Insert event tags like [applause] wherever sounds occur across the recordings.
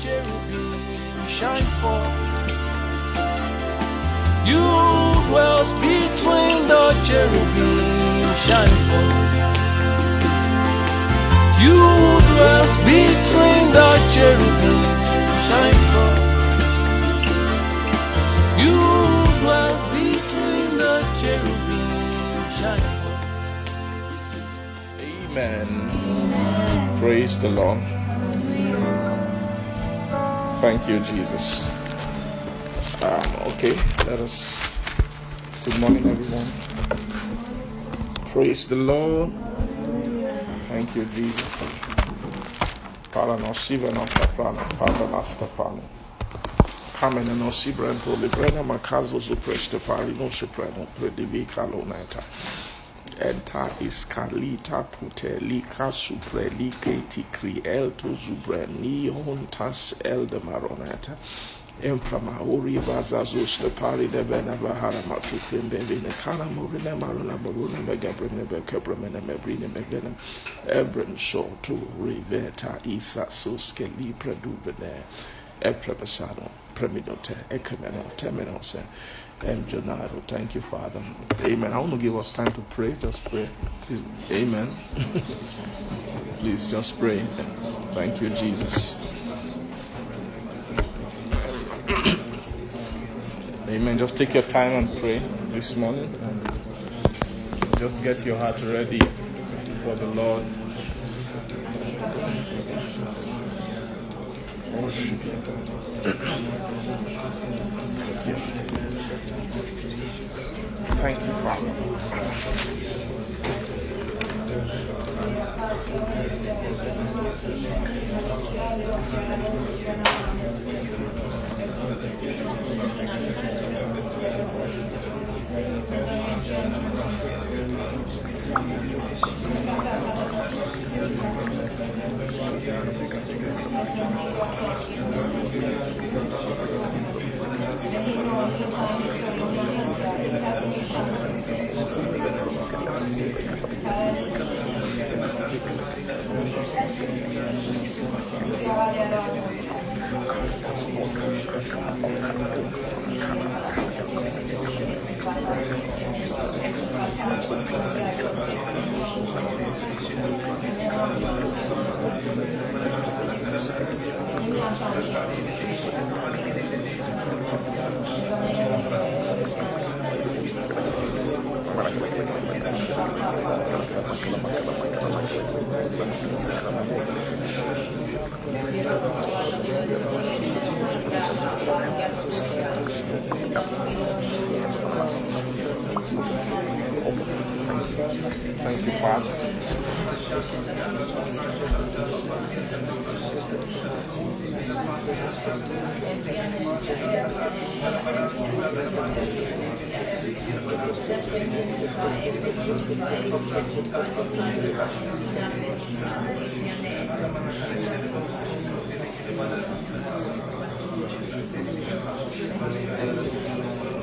cherubim shine forth. You dwells between the cherubim shine forth. You dwells between the cherubim shine forth. You dwells between the cherubim shine forth. Amen. Praise the Lord. Thank you, Jesus. Um, okay, let us. Good morning, everyone. Praise the Lord. Thank you, Jesus. Para no no sibrento librena makazo suprestefali no supreno predivi kaloneta. Enta iskalita putelika suprelike tikrielto zubreni hontas eldemaroneta. Emprama uri vazazus de pari de bena vahara matukrim bevine kana morine maruna moruna megabrine bekebremene mebrine megenem ebren so to riveta isa suske lipre dubene eprebesado premidote ekemeno temenose em Jonado. Thank you, Father. Amen. I want to give us time to pray. Just pray. Please. Amen. Please just pray. Thank you, Jesus. Amen. Just take your time and pray this morning. And just get your heart ready for the Lord. Oh, [coughs] you. Thank you, Father. Thank Father.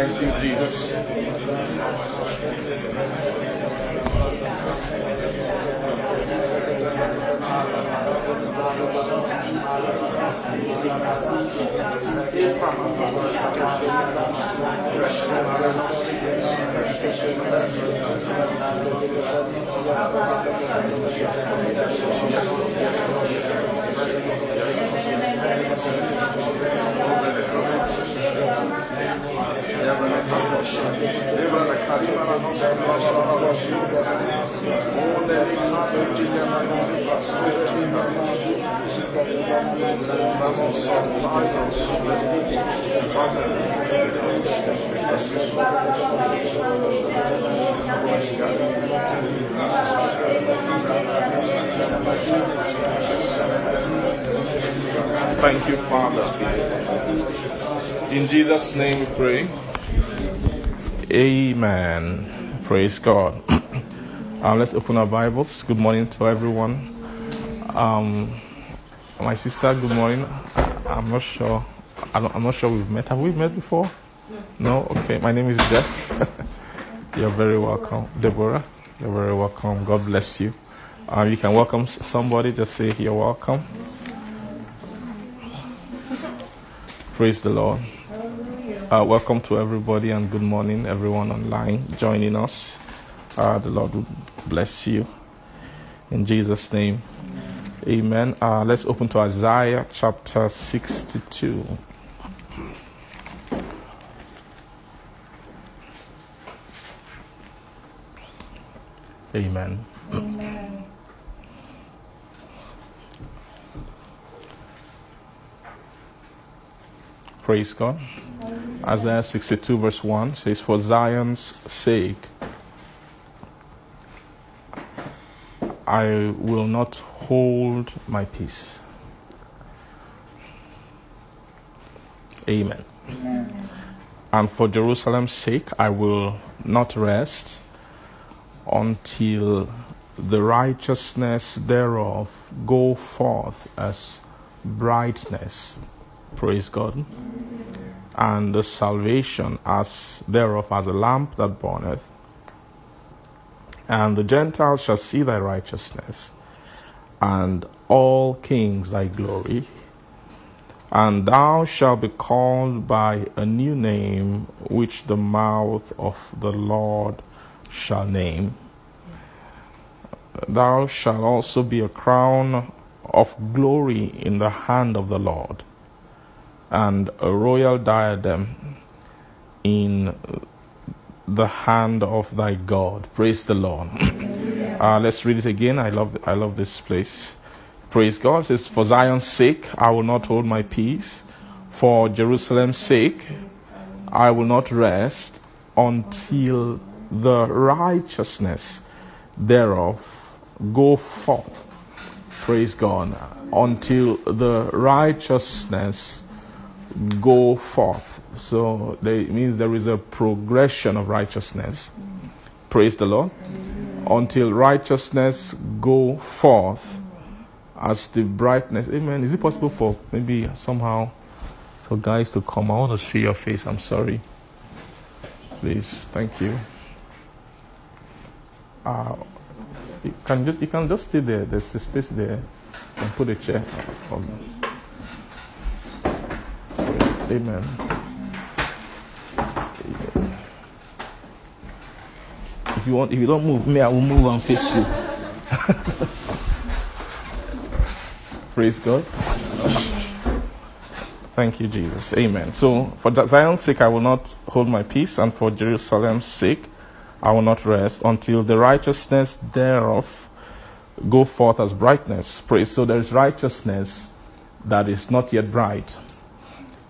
Thank you, Jesus. Thank you, Father. In Jesus' name we pray. Amen. Praise God. [clears throat] Uh, let's open our Bibles. Good morning to everyone. Um, my sister, good morning. I'm not sure. I am not sure we've met. Have we met before? No. Okay. My name is Jeff. [laughs] you're very welcome, Deborah. You're very welcome. God bless you. Um, you can welcome somebody. Just say you're welcome. [laughs] Praise the Lord. Uh, welcome to everybody and good morning, everyone online joining us. Uh, the Lord will bless you. In Jesus' name, amen. Uh, let's open to Isaiah chapter 62. Amen. Amen. Praise God. Isaiah 62, verse 1 says, For Zion's sake, I will not hold my peace. Amen. Amen. And for Jerusalem's sake, I will not rest until the righteousness thereof go forth as brightness. Praise God. And the salvation as thereof as a lamp that burneth and the Gentiles shall see thy righteousness, and all kings thy glory. And thou shalt be called by a new name which the mouth of the Lord shall name. Thou shalt also be a crown of glory in the hand of the Lord, and a royal diadem in the hand of thy God. Praise the Lord. [clears throat] Uh, let's read it again. I love, I love this place. Praise God. It says, For Zion's sake, I will not hold my peace. For Jerusalem's sake, I will not rest until the righteousness thereof go forth. Praise God. Until the righteousness go forth. So it means there is a progression of righteousness. Praise the Lord. Until righteousness go forth as the brightness. Amen. Is it possible for maybe somehow for guys to come? I want to see your face. I'm sorry. Please. Thank you. Uh, you can just you can just stay there. There's a space there. And put a chair. Amen. If you want, if you don't move me, I will move and face you. [laughs] Praise God. Thank you, Jesus. Amen. So, for Zion's sake, I will not hold my peace, and for Jerusalem's sake, I will not rest until the righteousness thereof go forth as brightness. Praise. So, there is righteousness that is not yet bright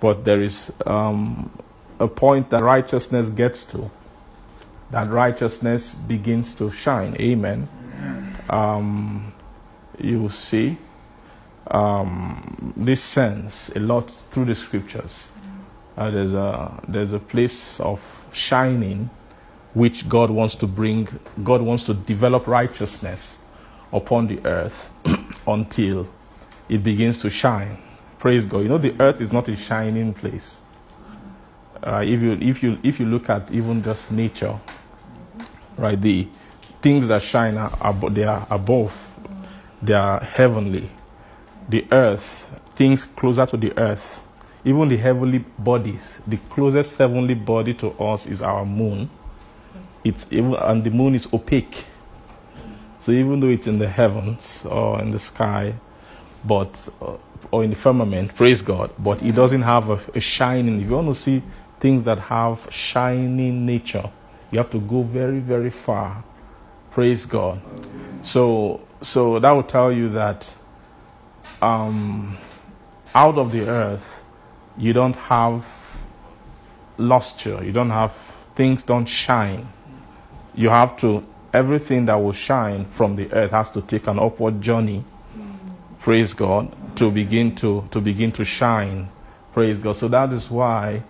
but there is um, a point that righteousness gets to, that righteousness begins to shine. Amen. Um, you see um, this sense a lot through the scriptures. Uh, there's a there's a place of shining which God wants to bring. God wants to develop righteousness upon the earth [clears throat] until it begins to shine. Praise God. You know, the earth is not a shining place. Uh, if you if you if you look at even just nature, right, the things that shine are, are they are above, they are heavenly. The earth, things closer to the earth, even the heavenly bodies, the closest heavenly body to us is our moon. It's even and the moon is opaque. So even though it's in the heavens or in the sky, but uh, or in the firmament, praise God, but it doesn't have a, a shining. If you want to see things that have shining nature, you have to go very, very far. Praise God. So, so that will tell you that um, out of the earth, you don't have luster. You don't have things don't shine. You have to everything that will shine from the earth has to take an upward journey. Praise God to begin to to begin to shine. Praise God. So that is why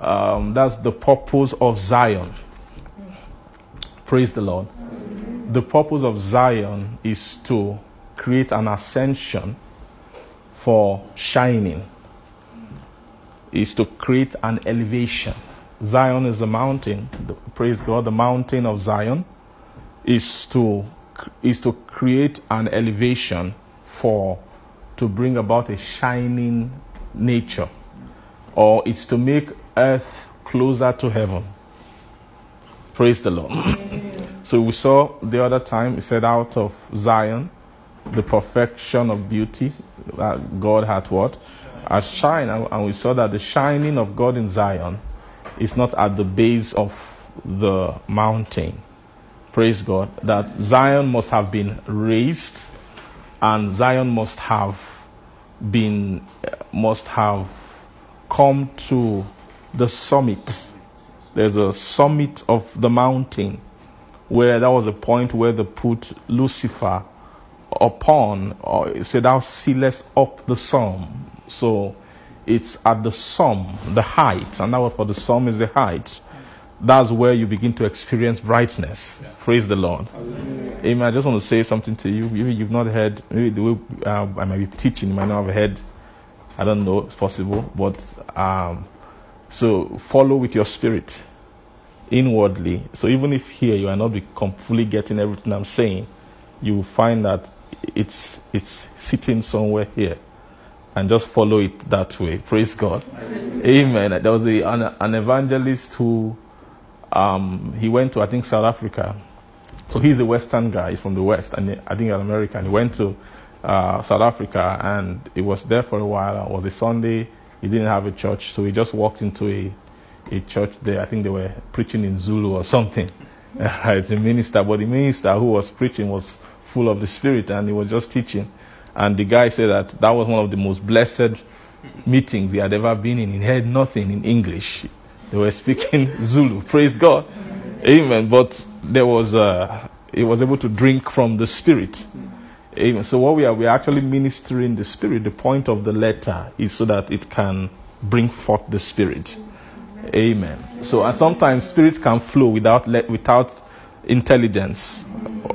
um, that's the purpose of Zion. Praise the Lord. The purpose of Zion is to create an ascension for shining, is to create an elevation. Zion is a mountain. The- praise God. The mountain of Zion is to is to create an elevation for to bring about a shining nature, or it's to make earth closer to heaven. Praise the Lord. so we saw the other time, he said, out of Zion, the perfection of beauty that God had what? Has shine. And we saw that the shining of God in Zion is not at the base of the mountain. Praise God. That Zion must have been raised and Zion must have been, must have come to the summit. There's a summit of the mountain where that was a point where they put Lucifer upon, or said, Thou sealest up the sum. So it's at the sum, the height, and word for the sum is the height. That's where you begin to experience brightness. Praise the Lord. Amen. I just want to say something to you. Maybe you've not heard, maybe the way uh, I might be teaching, you might not have heard. I don't know, it's possible. But um, so follow with your spirit inwardly. So even if here you are not fully getting everything I'm saying, you will find that it's it's sitting somewhere here, and just follow it that way. Praise God. Amen. There was a, an, an evangelist who um, he went to I think South Africa. So he's a Western guy. He's from the West, and I think an American. He went to uh, South Africa, and he was there for a while. It was a Sunday. He didn't have a church, so he just walked into a a church there. I think they were preaching in Zulu or something. [laughs] Right, the minister, but the minister who was preaching was full of the Spirit, and he was just teaching. And the guy said that that was one of the most blessed meetings he had ever been in. He heard nothing in English. They were speaking [laughs] Zulu. Praise God. Amen. But there was, uh, he was able to drink from the Spirit. Amen. So what we are, we are actually ministering the Spirit. The point of the letter is so that it can bring forth the Spirit. Amen. So and sometimes spirits can flow without le- without intelligence,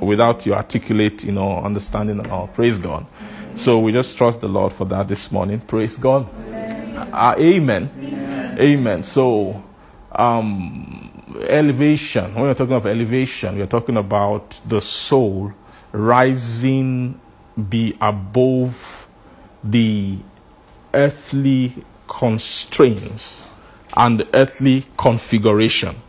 without you articulate, you know, understanding and all. Praise God. So we just trust the Lord for that this morning. Praise God. Uh, amen. Amen. So um, elevation. When we're talking of elevation, we're talking about the soul rising be above the earthly constraints and earthly configuration.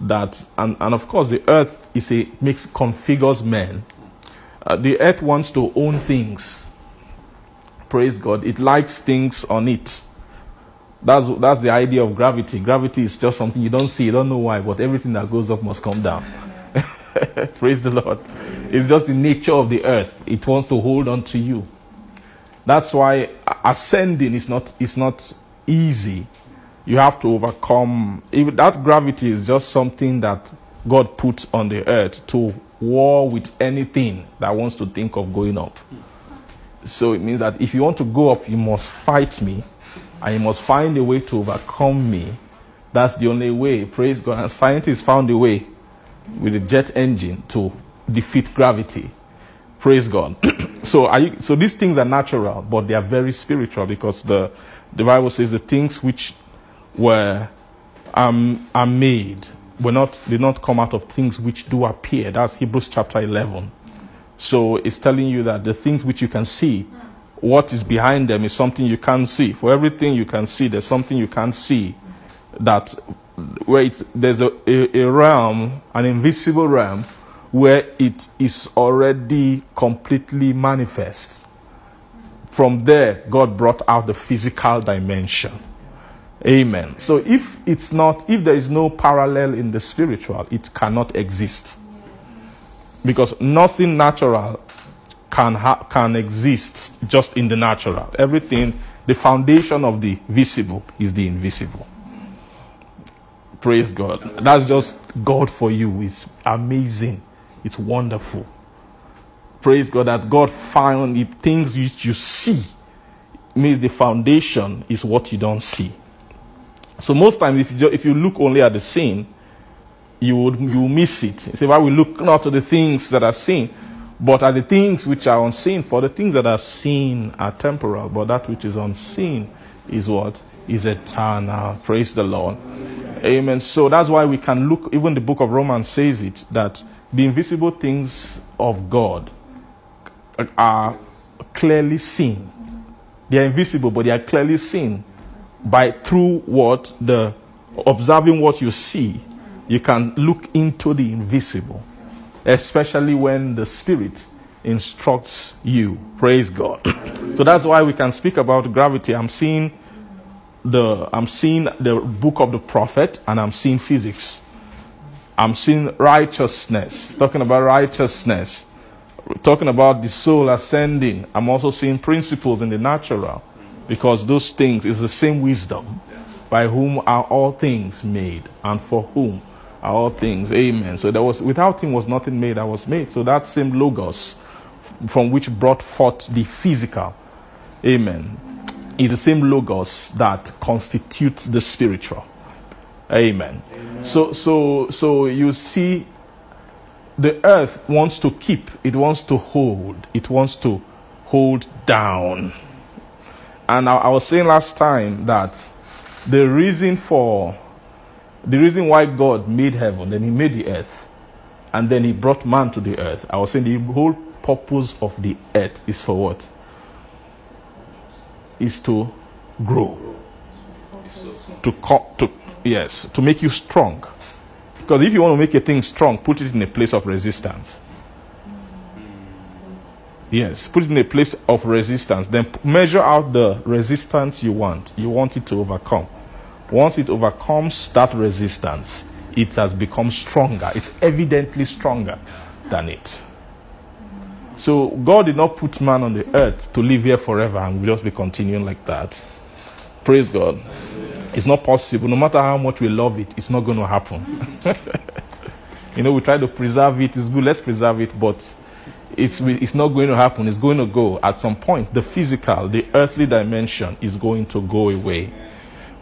That and, and of course the earth is a makes configures men. Uh, the earth wants to own things. Praise god. It likes things on it that's that's the idea of gravity. Gravity is just something you don't see. You don't know why but everything that goes up must come down. [laughs] Praise the lord. It's just the nature of the earth. It wants to hold on to you. That's why ascending is not is not easy. You have to overcome. If that gravity is just something that god put on the earth to war with anything that wants to think of going up. So it means that if you want to go up you must fight me and you must find a way to overcome me. That's the only way. Praise god. And scientists found a way with a jet engine to defeat gravity. Praise god. [clears throat] So you, so these things are natural but they are very spiritual because the the bible says the things which were um, are made were not did not come out of things which do appear. That's Hebrews chapter eleven. So it's telling you that the things which you can see, what is behind them is something you can't see. For everything you can see, there's something you can't see. That where it's, there's a, a, a realm, an invisible realm, where it is already completely manifest. From there, God brought out the physical dimension. Amen. So if it's not, if there is no parallel in the spiritual, it cannot exist. Because nothing natural can ha- can exist just in the natural. Everything, the foundation of the visible is the invisible. Praise God. That's just God for you. It's amazing. It's wonderful. Praise God that God found the things which you see means the foundation is what you don't see. So most times, if you, if you look only at the scene, you would you miss it. You say, why we look not to the things that are seen, but are the things which are unseen. For the things that are seen are temporal, but that which is unseen is what is eternal. Praise the Lord. Amen. So that's why we can look. Even the book of Romans says it that the invisible things of God are clearly seen. They are invisible, but they are clearly seen by through what the observing what you see. You can look into the invisible, especially when the Spirit instructs you. Praise God. so that's why we can speak about gravity. I'm seeing the I'm seeing the book of the prophet, and I'm seeing physics. I'm seeing righteousness, talking about righteousness, talking about the soul ascending. I'm also seeing principles in the natural because those things is the same wisdom by whom are all things made and for whom are all things. Amen. So there was without him was nothing made that was made. So that same logos from which brought forth the physical. Amen. Is the same logos that constitutes the spiritual. Amen. So so so you see the earth wants to keep, it wants to hold, it wants to hold down. And I, I was saying last time that the reason for the reason why God made heaven, then He made the earth, and then He brought man to the earth. I was saying the whole purpose of the earth is for what? Is to grow. To, co- to yes, to make you strong. Because if you want to make a thing strong, put it in a place of resistance. Yes, put it in a place of resistance. Then measure out the resistance you want. You want it to overcome. Once it overcomes that resistance, it has become stronger. It's evidently stronger than it. So God did not put man on the earth to live here forever and we'll just be continuing like that. Praise God. It's not possible. No matter how much we love it, it's not going to happen. [laughs] you know, we try to preserve it. It's good. Let's preserve it, but it's it's not going to happen. It's going to go at some point. The physical, the earthly dimension is going to go away.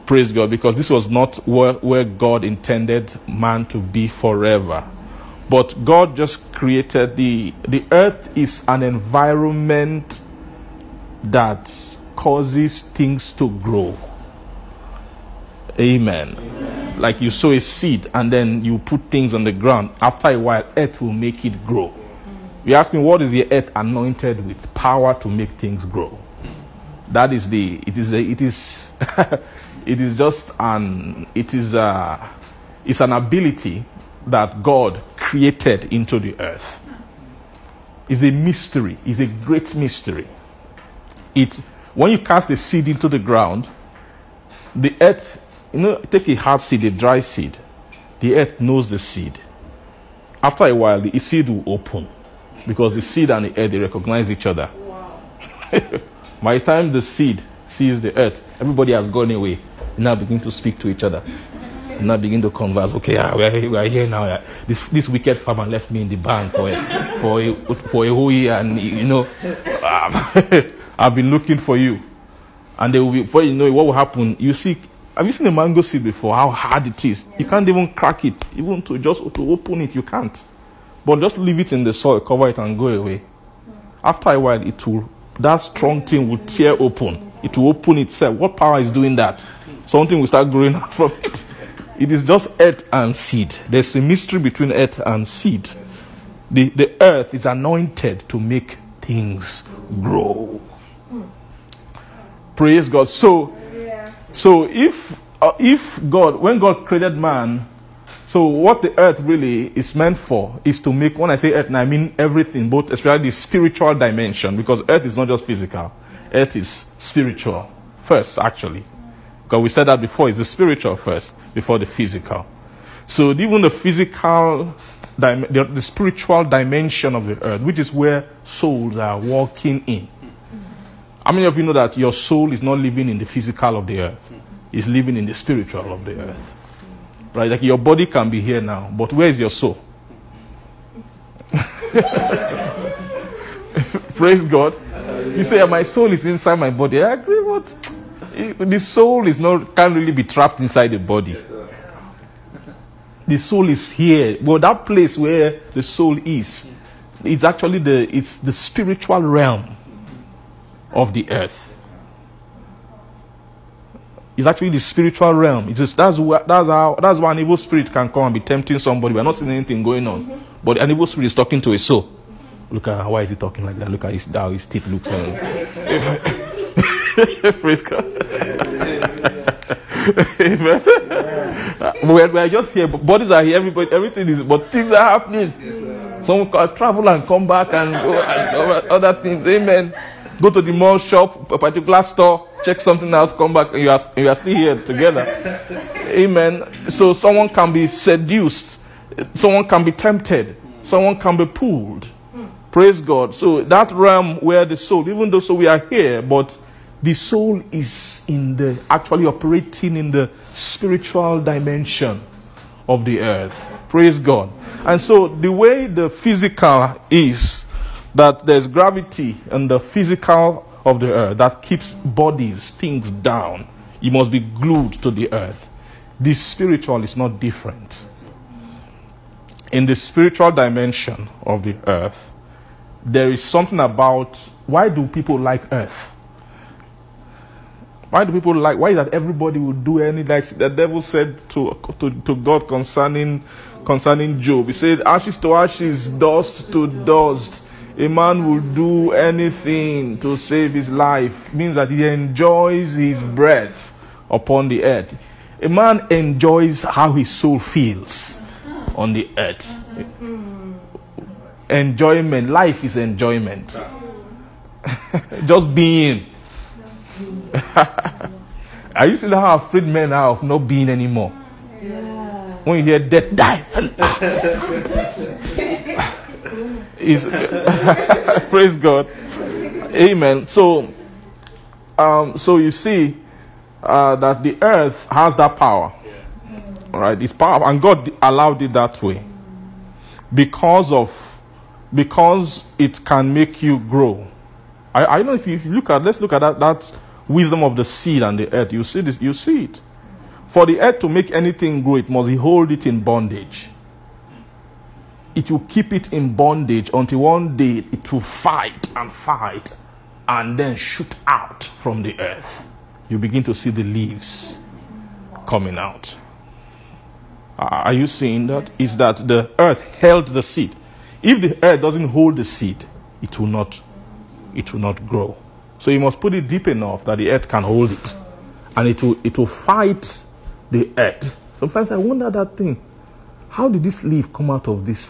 Praise God, because this was not where, where God intended man to be forever. But God just created the the earth is an environment that causes things to grow. Amen. Like you sow a seed and then you put things on the ground. After a while, earth will make it grow. You ask me, what is the earth anointed with? Power to make things grow. That is the. It is. A, it is. [laughs] it is just an. It is a. It's an ability that God created into the earth. It's a mystery. It's a great mystery. It when you cast a seed into the ground, the earth. You know, take a hard seed, a dry seed. The earth knows the seed. After a while, the seed will open because the seed and the earth they recognize each other. [laughs] By the time the seed sees the earth, everybody has gone away. Now begin to speak to each other. Now begin to converse. Okay, ah, we, are, here- we are here now. This this wicked farmer left me in the barn for a, for a, for a whole year, and you know, um, [laughs] I've been looking for you. And they will be, before you know what will happen? You see, have you seen a mango seed before? How hard it is. You can't even crack it, even to just to open it, you can't. But just leave it in the soil, cover it, and go away. After a while, it will that strong thing will tear open. It will open itself. What power is doing that? Something will start growing [laughs] out from it. It is just earth and seed. There's a mystery between earth and seed. The, the earth is anointed to make things grow. Praise God. So, so if uh, if God, when God created man, so what the earth really is meant for is to make. When I say earth, I mean everything, both especially the spiritual dimension, because earth is not just physical. Earth is spiritual first, actually. Because we said that before, it's the spiritual first before the physical. So even the physical, the, the spiritual dimension of the earth, which is where souls are walking in. How many of you know that your soul is not living in the physical of the earth? It's living in the spiritual of the earth. Right? Like your body can be here now, but where is your soul? [laughs] Praise God. You say my soul is inside my body. I agree, but the soul is not can't really be trapped inside the body. [laughs] The soul is here. Well, that place where the soul is, it's actually the it's the spiritual realm of the earth. It's actually the spiritual realm. It's just that's wh- that's how that's why an evil spirit can come and be tempting somebody. We're not seeing anything going on, mm-hmm. but an evil spirit is talking to a soul. Look at why is he talking like that? Look at his how his teeth looks. Praise God. Amen. we're, we're just here. Bodies are here. Everybody, everything is, but things are happening. Some travel and come back and go and other things. Amen. Go to the mall shop, a particular store, check something out, come back, and you are, you are still here together. Amen. So someone can be seduced, someone can be tempted, someone can be pulled. Praise God. So that realm where the soul, even though so we are here, but the soul is in the actually operating in the spiritual dimension of the earth. Praise God. And so the way the physical is that there's gravity in the physical of the earth that keeps bodies, things down. You must be glued to the earth. The spiritual is not different. In the spiritual dimension of the earth, there is something about why do people like earth? Why do people like why is that everybody will do any like the devil said to to, to God concerning concerning Job? He said, Ashes to ashes, dust to dust. A man will do anything to save his life. Means that he enjoys his breath upon the earth. A man enjoys how his soul feels on the earth enjoyment. Life is enjoyment. [laughs] Just being. [laughs] are you seeing how afraid men are of not being anymore? Yeah. When you hear death, die. [laughs] is praise God. Amen. So, um, so you see uh, that the earth has that power. All right, it's power, and God allowed it that way because of because it can make you grow. I, I don't know if you, if you look at let's look at that, that wisdom of the seed and the earth. You see this, you see it. For the earth to make anything grow, it must hold it in bondage. It will keep it in bondage until one day it will fight and fight and then shoot out from the earth. You begin to see the leaves coming out. Are you seeing that? Is that the earth held the seed? If the earth doesn't hold the seed, it will not, it will not grow. So you must put it deep enough that the earth can hold it, and it will, it will fight the earth. Sometimes I wonder that thing. How did this leaf come out of this?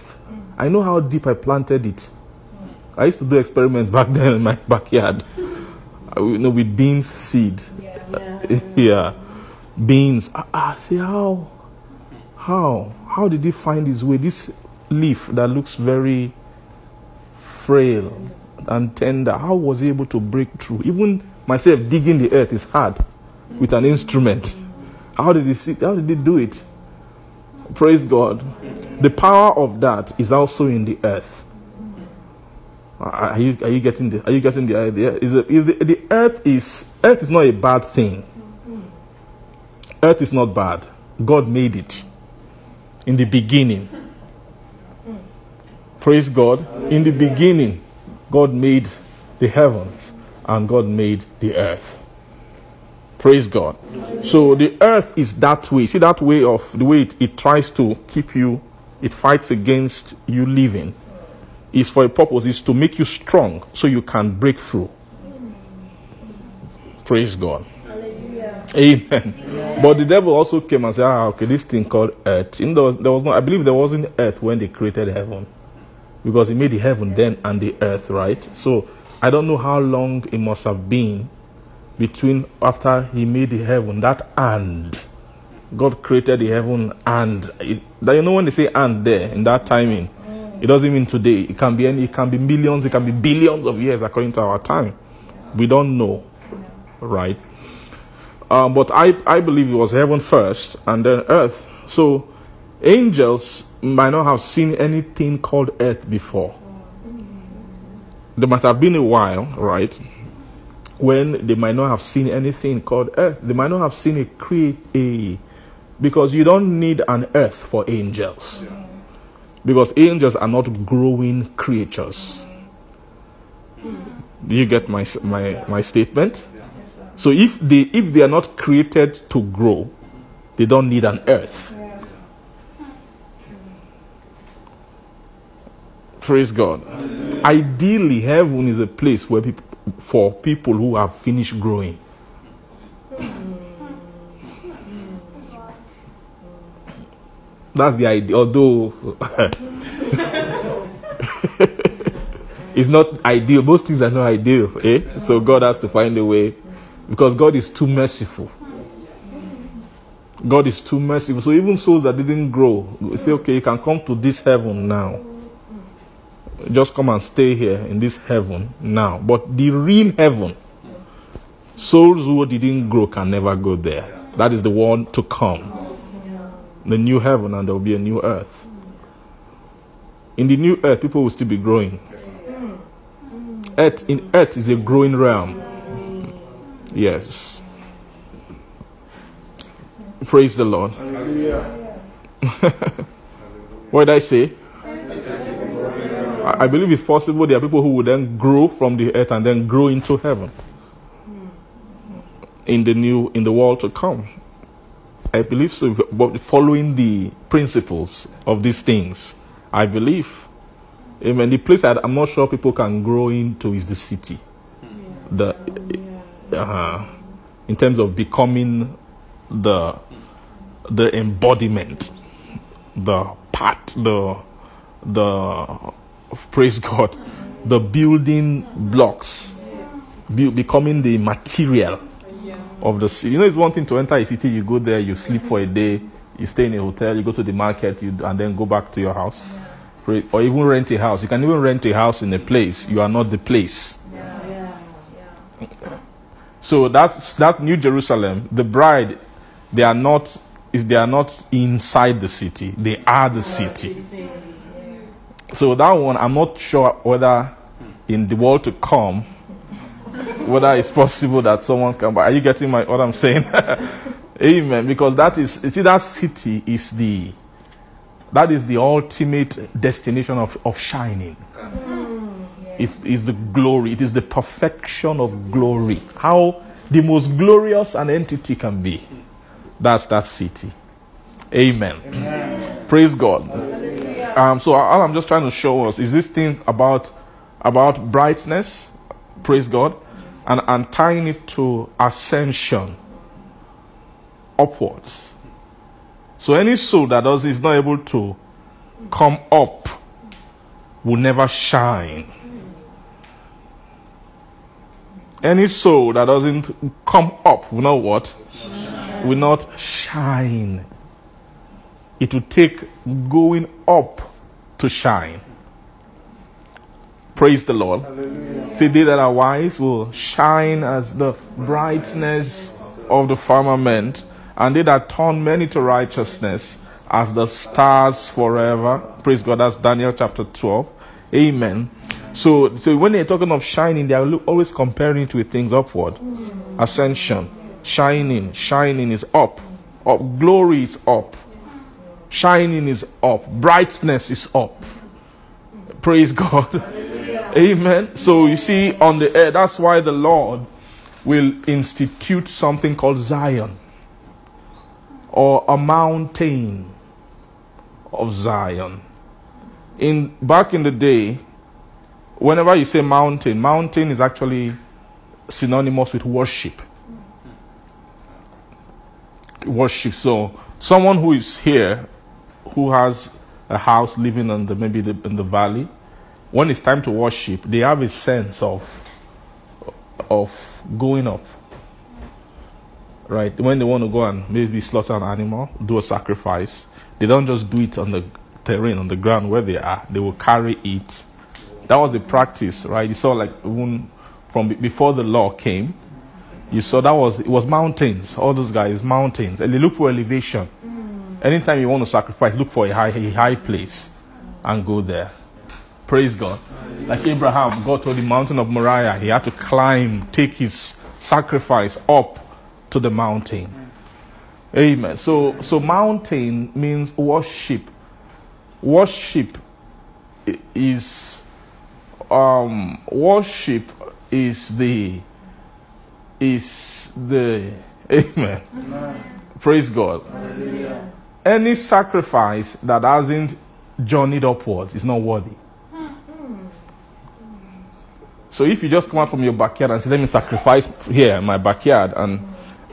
I know how deep I planted it. I used to do experiments back [laughs] then in my backyard. You know, with beans seed. Yeah. [laughs] yeah, beans. Ah, ah, see how, how, how did he find his way? This leaf that looks very frail and tender. How was he able to break through? Even myself digging the earth is hard with an instrument. How did he see? How did he do it? Praise God. The power of that is also in the earth. Are you, are you getting the are you getting the idea? Is, the, is the, the earth is earth is not a bad thing. Earth is not bad. God made it in the beginning. Praise God. In the beginning, God made the heavens and God made the earth. Praise God. So the earth is that way. See that way of the way it, it tries to keep you, it fights against you living. Is for a purpose, is to make you strong so you can break through. Praise God. Amen. But the devil also came and said, ah, okay, this thing called earth. Know, there was, there was no, I believe there wasn't earth when they created heaven. Because he made the heaven then and the earth, right? So I don't know how long it must have been between after he made the heaven, that and. God created the heaven and. It, that you know when they say and there, in that timing, it doesn't mean today. It can be any, it can be millions, it can be billions of years according to our time. We don't know, right? Um, but I, I believe it was heaven first and then earth. So angels might not have seen anything called earth before. there must have been a while, right, when they might not have seen anything called earth. They might not have seen a create a because you don't need an earth for angels. Because angels are not growing creatures. Do you get my my my statement? So if they if they are not created to grow, they don't need an earth. Praise God. Ideally, heaven is a place where people, for people who have finished growing. That's the idea. Although [laughs] it's not ideal, most things are not ideal. Eh? So God has to find a way because God is too merciful. God is too merciful. So even souls that didn't grow, say, okay, you can come to this heaven now. Just come and stay here in this heaven now. But the real heaven, souls who didn't grow can never go there. That is the one to come. The new heaven, and there will be a new earth. In the new earth, people will still be growing. Earth in earth is a growing realm. Yes. Praise the Lord. [laughs] what did I say? I believe it's possible there are people who will then grow from the earth and then grow into heaven in the new in the world to come. I believe so, but following the principles of these things, I believe. Amen. The place that I'm not sure people can grow into is the city. The uh, in terms of becoming the the embodiment, the part, the the praise God, the building blocks, bu- becoming the material of the city. You know, it's one thing to enter a city, you go there, you sleep for a day, you stay in a hotel, you go to the market, you, and then go back to your house. Or even rent a house. You can even rent a house in a place. You are not the place. So that's that New Jerusalem, the bride, they are not is they are not inside the city. They are the city. So that one, I'm not sure whether in the world to come, whether it's possible that someone can buy. Are you getting my what I'm saying? [laughs] Amen. Because that is you see that city is the that is the ultimate destination of, of shining. Mm, it is the glory. It is the perfection of glory. How the most glorious an entity can be. That's that city. Amen. Praise God. Um, so all I'm just trying to show us is this thing about about brightness. Praise God, and and tying it to ascension upwards. So any soul that does is not able to come up will never shine. Any soul that doesn't come up will not what? Will not shine. It will take going up to shine. Praise the Lord. See, they that are wise will shine as the brightness of the firmament, and they that turn many to righteousness as the stars forever. Praise God. That's Daniel chapter 12. Amen. So, so when they're talking of shining, they are always comparing it with things upward. Mm. Ascension, shining, shining is up, up. Glory is up, shining is up, brightness is up. Praise God. Amen. So you see, on the earth, that's why the Lord will institute something called Zion or a mountain of Zion. In back in the day, whenever you say mountain, mountain is actually synonymous with worship. Worship. So someone who is here, who has a house living on the maybe the, in the valley, when it's time to worship, they have a sense of of going up. Right? When they want to go and maybe slaughter an animal, do a sacrifice, they don't just do it on the terrain, on the ground where they are. They will carry it. That was the practice, right? You saw like even from before the law came, you saw that was it was mountains. All those guys, mountains, and they look for elevation. Anytime you want to sacrifice, look for a high, a high place, and go there. Praise God. Like Abraham got to the mountain of Moriah, he had to climb, take his sacrifice up to the mountain. Amen. So, so mountain means worship. Worship is um, worship is the is the [laughs] amen. Praise God. Any sacrifice that hasn't journeyed upwards is not worthy. So if you just come out from your backyard and say, "Let me sacrifice here in my backyard," and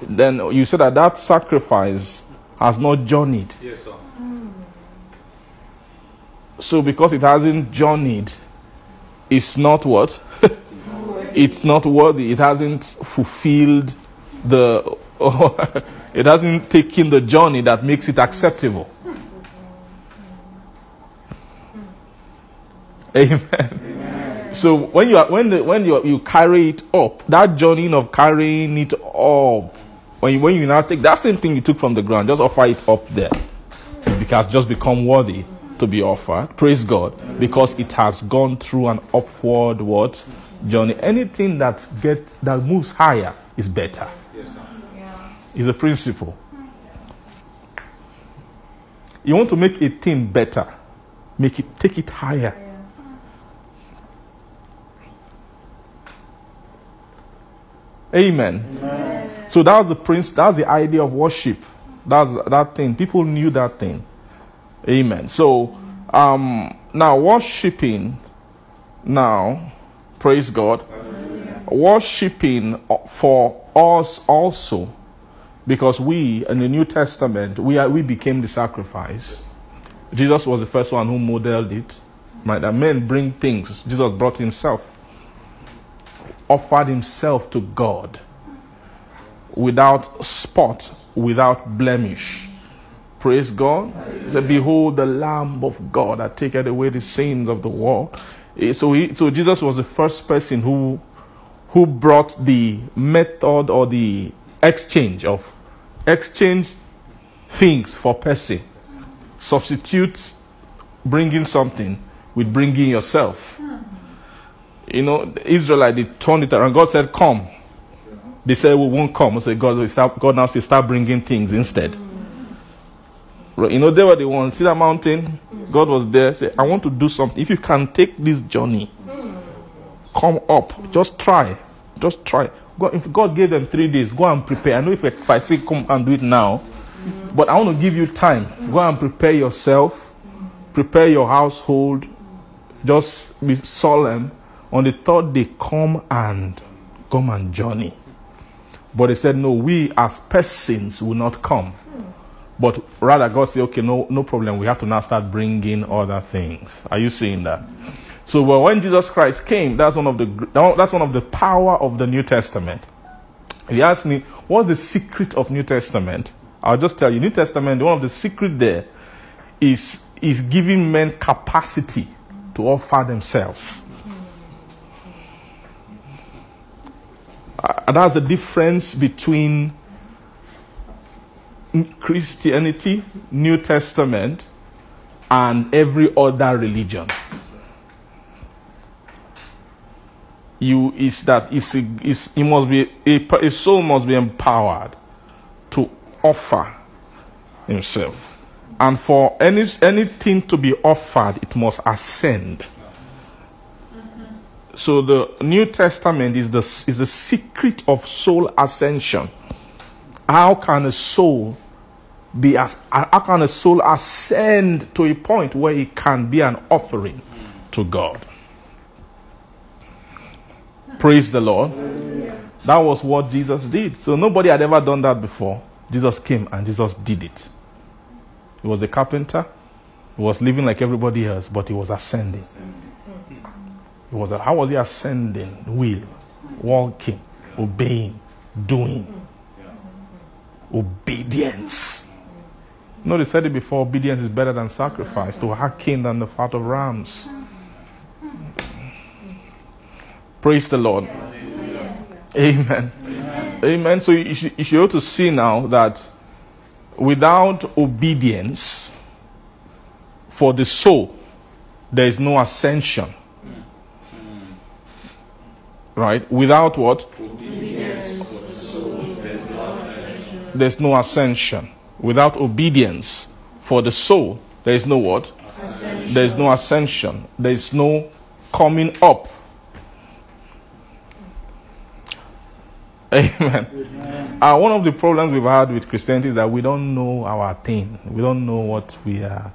then you say that that sacrifice has not journeyed. Yes, sir. So because it hasn't journeyed, it's not what? [laughs] it's not worthy. It hasn't fulfilled the. [laughs] it hasn't take taken the journey that makes it acceptable. Amen. So when you are, when the, when you you carry it up, that journey of carrying it up, when you, when you now take that same thing you took from the ground, just offer it up there has just become worthy to be offered. Praise God, because it has gone through an upward what journey. Anything that get that moves higher is better. Is a principle. You want to make a thing better, make it take it higher. Amen. So that's the prince. That's the idea of worship. That's that thing. People knew that thing. Amen. So um, now worshiping. Now, praise God. Worshiping for us also, because we in the New Testament we are, we became the sacrifice. Jesus was the first one who modeled it. Right? That men bring things. Jesus brought himself offered himself to God without spot, without blemish. Praise God. Said, Behold the Lamb of God that taketh away the sins of the world. Eh, So, he, so Jesus was the first person who, who brought the method or the exchange of exchange things for person. Substitute bringing something with bringing yourself. You know, the Israelite, they turned it around. God said, Come. They said, We won't come. So God, God now says, Start bringing things instead. You know, they were the ones. See that mountain? God was there. Say, I want to do something. If you can take this journey, come up. Just try. Just try. Go, if God gave them three days, go and prepare. I know if, if I say come and do it now, but I want to give you time. Go and prepare yourself, prepare your household. Just be solemn. On the third day, come and come and journey. But they said, No, we as persons will not come. But rather, God said, Okay, no, no problem. We have to now start bringing other things. Are you seeing that? So, well, when Jesus Christ came, that's one of the that's one of the power of the New Testament. If you ask me, what's the secret of New Testament? I'll just tell you, New Testament, one of the secret there is is giving men capacity to offer themselves. Uh, that's the difference between Christianity, New Testament, and every other religion. You is that is is it must be a, a soul must be empowered to offer himself, and for any anything to be offered, it must ascend. Mm-hmm. So the New Testament is the is the secret of soul ascension. How can a soul be as how can a soul ascend to a point where it can be an offering to God? Praise the Lord. That was what Jesus did. So nobody had ever done that before. Jesus came and Jesus did it. He was a carpenter. He was living like everybody else, but he was ascending. He was how was he ascending? Will, walking, obeying, doing. Obedience. No, they said it before obedience is better than sacrifice, to hearken than the fat of rams. Praise the Lord. Amen. Amen. So you should, you should be able to see now that without obedience for the soul, there is no ascension. Right? Without what? There's no ascension. Without obedience for the soul, there is no what? Ascension. There is no ascension. There is no coming up. [laughs] Amen. Uh, one of the problems we've had with Christianity is that we don't know our thing. We don't know what we are.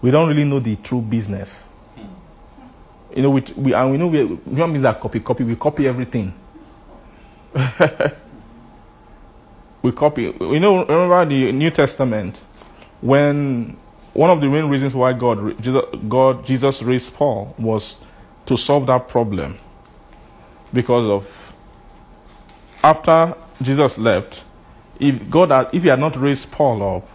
We don't really know the true business. You know, we, we and we know we, we don't mean that copy copy. We copy everything. [laughs] we copy. You know, remember the New Testament when one of the main reasons why God, Jesus, God, Jesus raised Paul was to solve that problem because of after Jesus left, if God had, if he had not raised Paul up,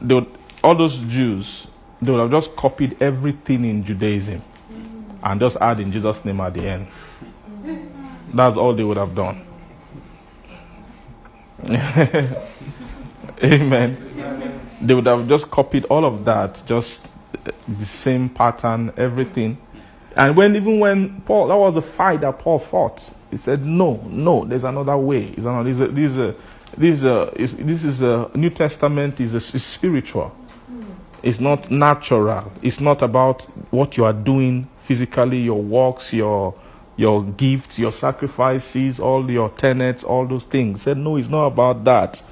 they would, all those Jews they would have just copied everything in Judaism and just add in Jesus' name at the end. That's all they would have done. [laughs] Amen. They would have just copied all of that, just the same pattern, everything. And when even when Paul, that was the fight that Paul fought. He said, "No, no, there's another way. It's another. This, this, uh, this, uh, is, this is a New Testament is, is spiritual. It's not natural. It's not about what you are doing physically, your works, your your gifts, your sacrifices, all your tenets, all those things. He said, no, it's not about that.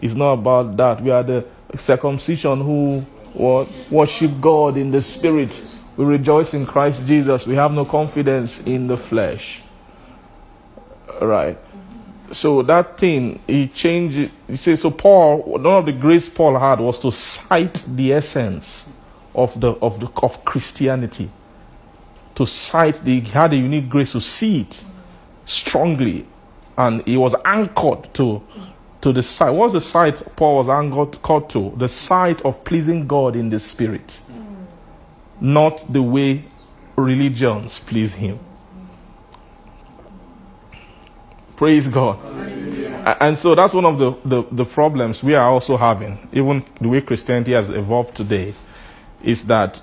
It's not about that. We are the circumcision who what, worship God in the spirit. We rejoice in Christ Jesus. We have no confidence in the flesh. Right. So that thing, he changed. He says, so Paul, one of the grace Paul had was to cite the essence of the of the of Christianity. To cite the he had a unique grace to see it strongly. And he was anchored to to the side. What was the side Paul was anchored to? The side of pleasing God in the spirit. Not the way religions please him. Praise God. A- And so that's one of the, the, the problems we are also having, even the way Christianity has evolved today, is that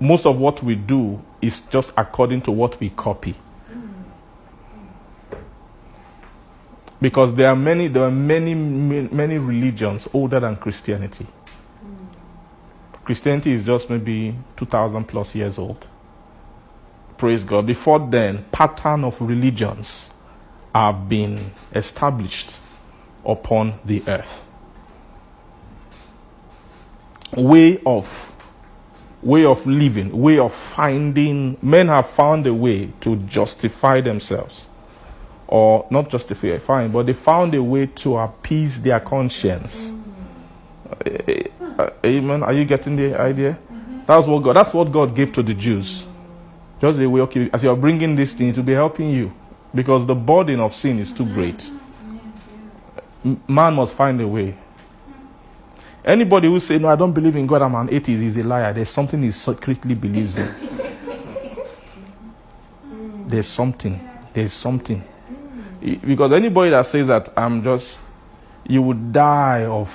most of what we do is just according to what we copy. Because there are many, there are many, many, many religions older than Christianity. Christianity is just maybe 2,000 plus years old. Praise God. Before then, pattern of religions have been established upon the earth. Way of way of living, way of finding men have found a way to justify themselves. Or not justify fine, but they found a way to appease their conscience. Eh, eh, Amen. Are you getting the idea? Mm-hmm. That's what God. That's what God gave to the Jews. Just the way, okay, as you are bringing this thing, to be helping you, because the burden of sin is too great. Mm-hmm. Man must find a way. Anybody who say no, I don't believe in God, I'm an atheist, is a liar. There's something he secretly believes in. [laughs] There's something. There's something. Mm. Because anybody that says that I'm just, you would die of,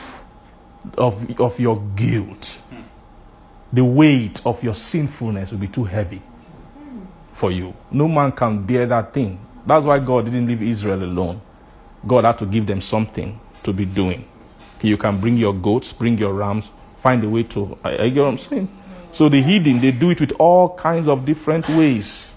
of, of your guilt. The weight of your sinfulness will be too heavy for you. No man can bear that thing. That's why God didn't leave Israel alone. God had to give them something to be doing. You can bring your goats, bring your rams, find a way to. I, I get what I'm saying? So the hidden, they do it with all kinds of different ways.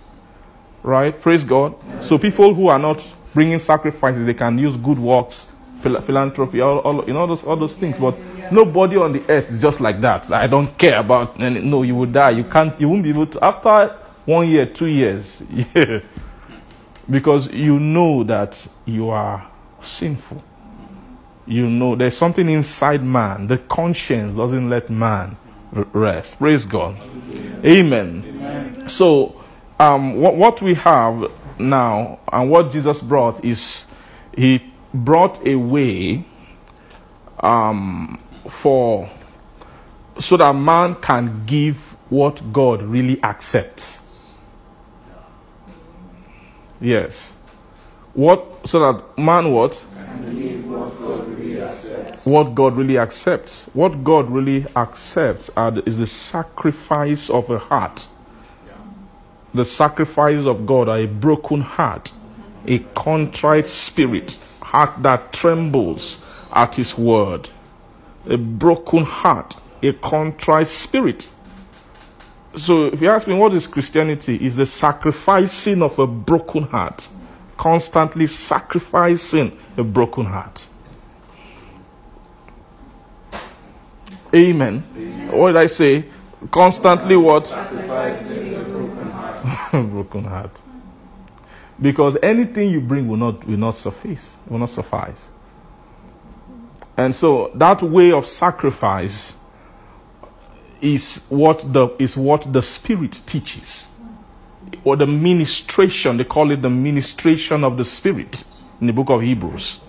Right? Praise God. So people who are not bringing sacrifices, they can use good works, philanthropy, all, all, you know, those, all those things. But nobody on the earth is just like that. I don't care about. No, you will die. You can't. You won't be able to. After one year, two years, [laughs] because you know that you are sinful. You know there's something inside man. The conscience doesn't let man rest. Praise God. Amen. So, um, what, what we have now and what Jesus brought is he brought a way um, for so that man can give what God really accepts. Yes. What so that man what? What God really accepts. What God really accepts is the sacrifice of a heart. the sacrifice of God are a broken heart, a contrite spirit, heart that trembles at His word. A broken heart, a contrite spirit. So, if you ask me what is Christianity, is the sacrificing of a broken heart, constantly sacrificing a broken heart. Amen. What did I say? Constantly what? A broken heart. [laughs] Because anything you bring will not will not suffice, will not suffice. And so that way of sacrifice is what the is what the spirit teaches. Or the ministration, they call it the ministration of the spirit in the book of Hebrews.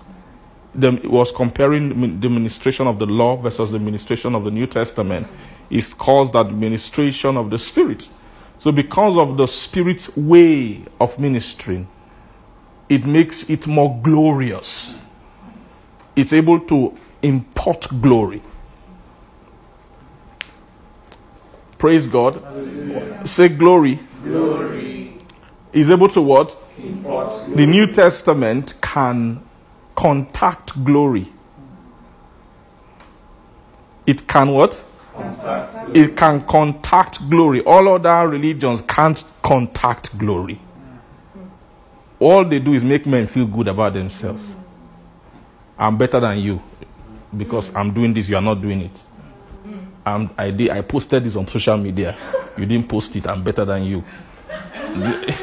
The, was comparing the ministration of the law versus the ministration of the New Testament. It calls that ministration of the spirit. So, because of the Spirit's way of ministering, it makes it more glorious. It's able to import glory. Praise God. Say glory. Glory. Is able to what? The New Testament can contact glory. It can what? It can contact glory. All other religions can't contact glory. All they do is make men feel good about themselves. I'm better than you because I'm doing this, you are not doing it. I'm, I, did, I posted this on social media. You didn't post it, I'm better than you. [laughs]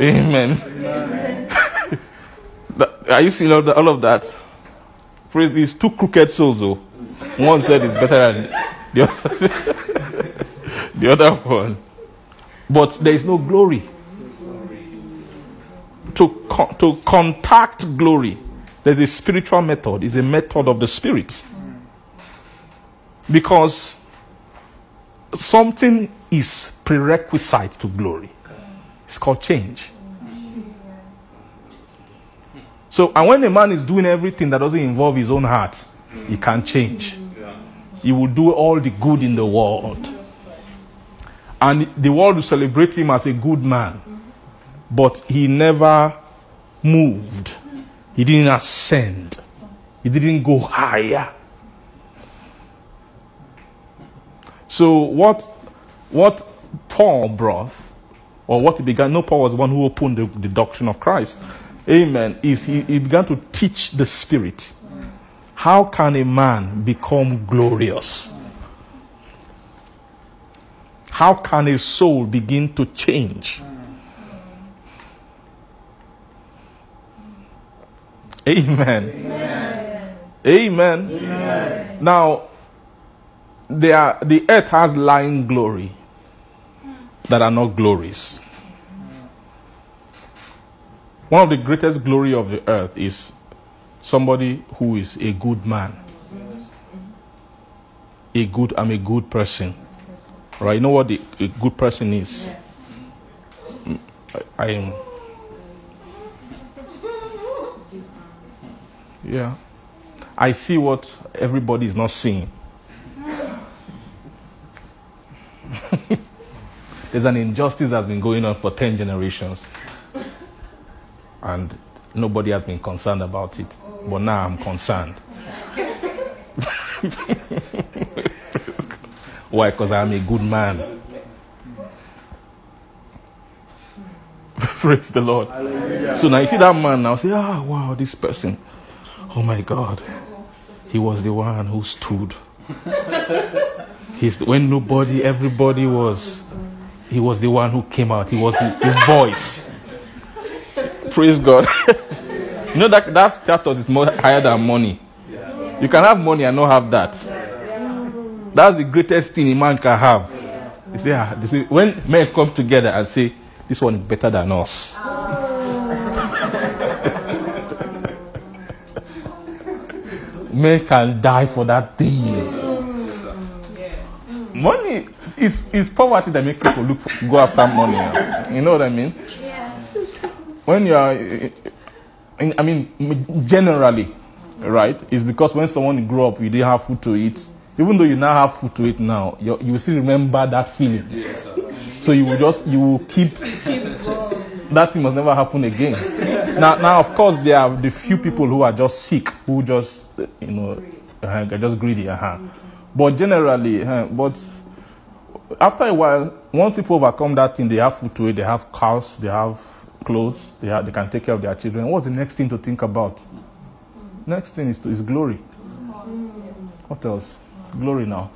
Amen. [laughs] That- Are you seeing all, the, all of that? Praise these two crooked souls, though. One said it's better than the other, [laughs] the other one. But there is no glory. To, con- to contact glory, there's a spiritual method, it's a method of the spirit. Because something is prerequisite to glory. It's called change. So, and when a man is doing everything that doesn't involve his own heart, he can change. He will do all the good in the world. And the world will celebrate him as a good man. But he never moved. He didn't ascend. He didn't go higher. So what what Paul brought, or what he began, no, Paul was the one who opened the, the doctrine of Christ. Amen. Is he, he began to teach the spirit. How can a man become glorious? How can a soul begin to change? Amen. Amen. Now, there the earth has lying glory that are not glories. One of the greatest glory of the earth is somebody who is a good man. A good, I'm a good person. Right? You know what the, a good person is? I, am. Yeah. I see what everybody is not seeing. [laughs] There's an injustice that's been going on for 10 generations. And nobody has been concerned about it. But now I'm concerned. [laughs] Why? Because I'm a good man. [laughs] Praise the Lord. So now you see that man now, say, ah, wow, this person. Oh my God. He was the one who stood. [laughs] He's when nobody, everybody was. He was the one who came out. He was the, his voice. Praise God. [laughs] you know that that status is more higher than money. You can have money and not have that. That's the greatest thing a man can have. You see, ah, when men come together and say, "This one is better than us," [laughs] men can die for that thing. Money is is poverty that makes people look for, go after money. You know what I mean? When you are, I I mean, generally, right? It's because when someone grew up, you didn't have food to eat. even though you now have food to eat now, you you will still remember that feeling. So you will just you will keep that thing must never happen again. now, now of course there are the few people who are just sick, who just you know uh, just greedy. Uh-huh. But generally, uh, but after a while, once people overcome that thing, they have food to eat, they have cows, they have clothes, they, have, they can take care of their children. What's the next thing to think about? Next thing is, to, is glory. What else? Glory now.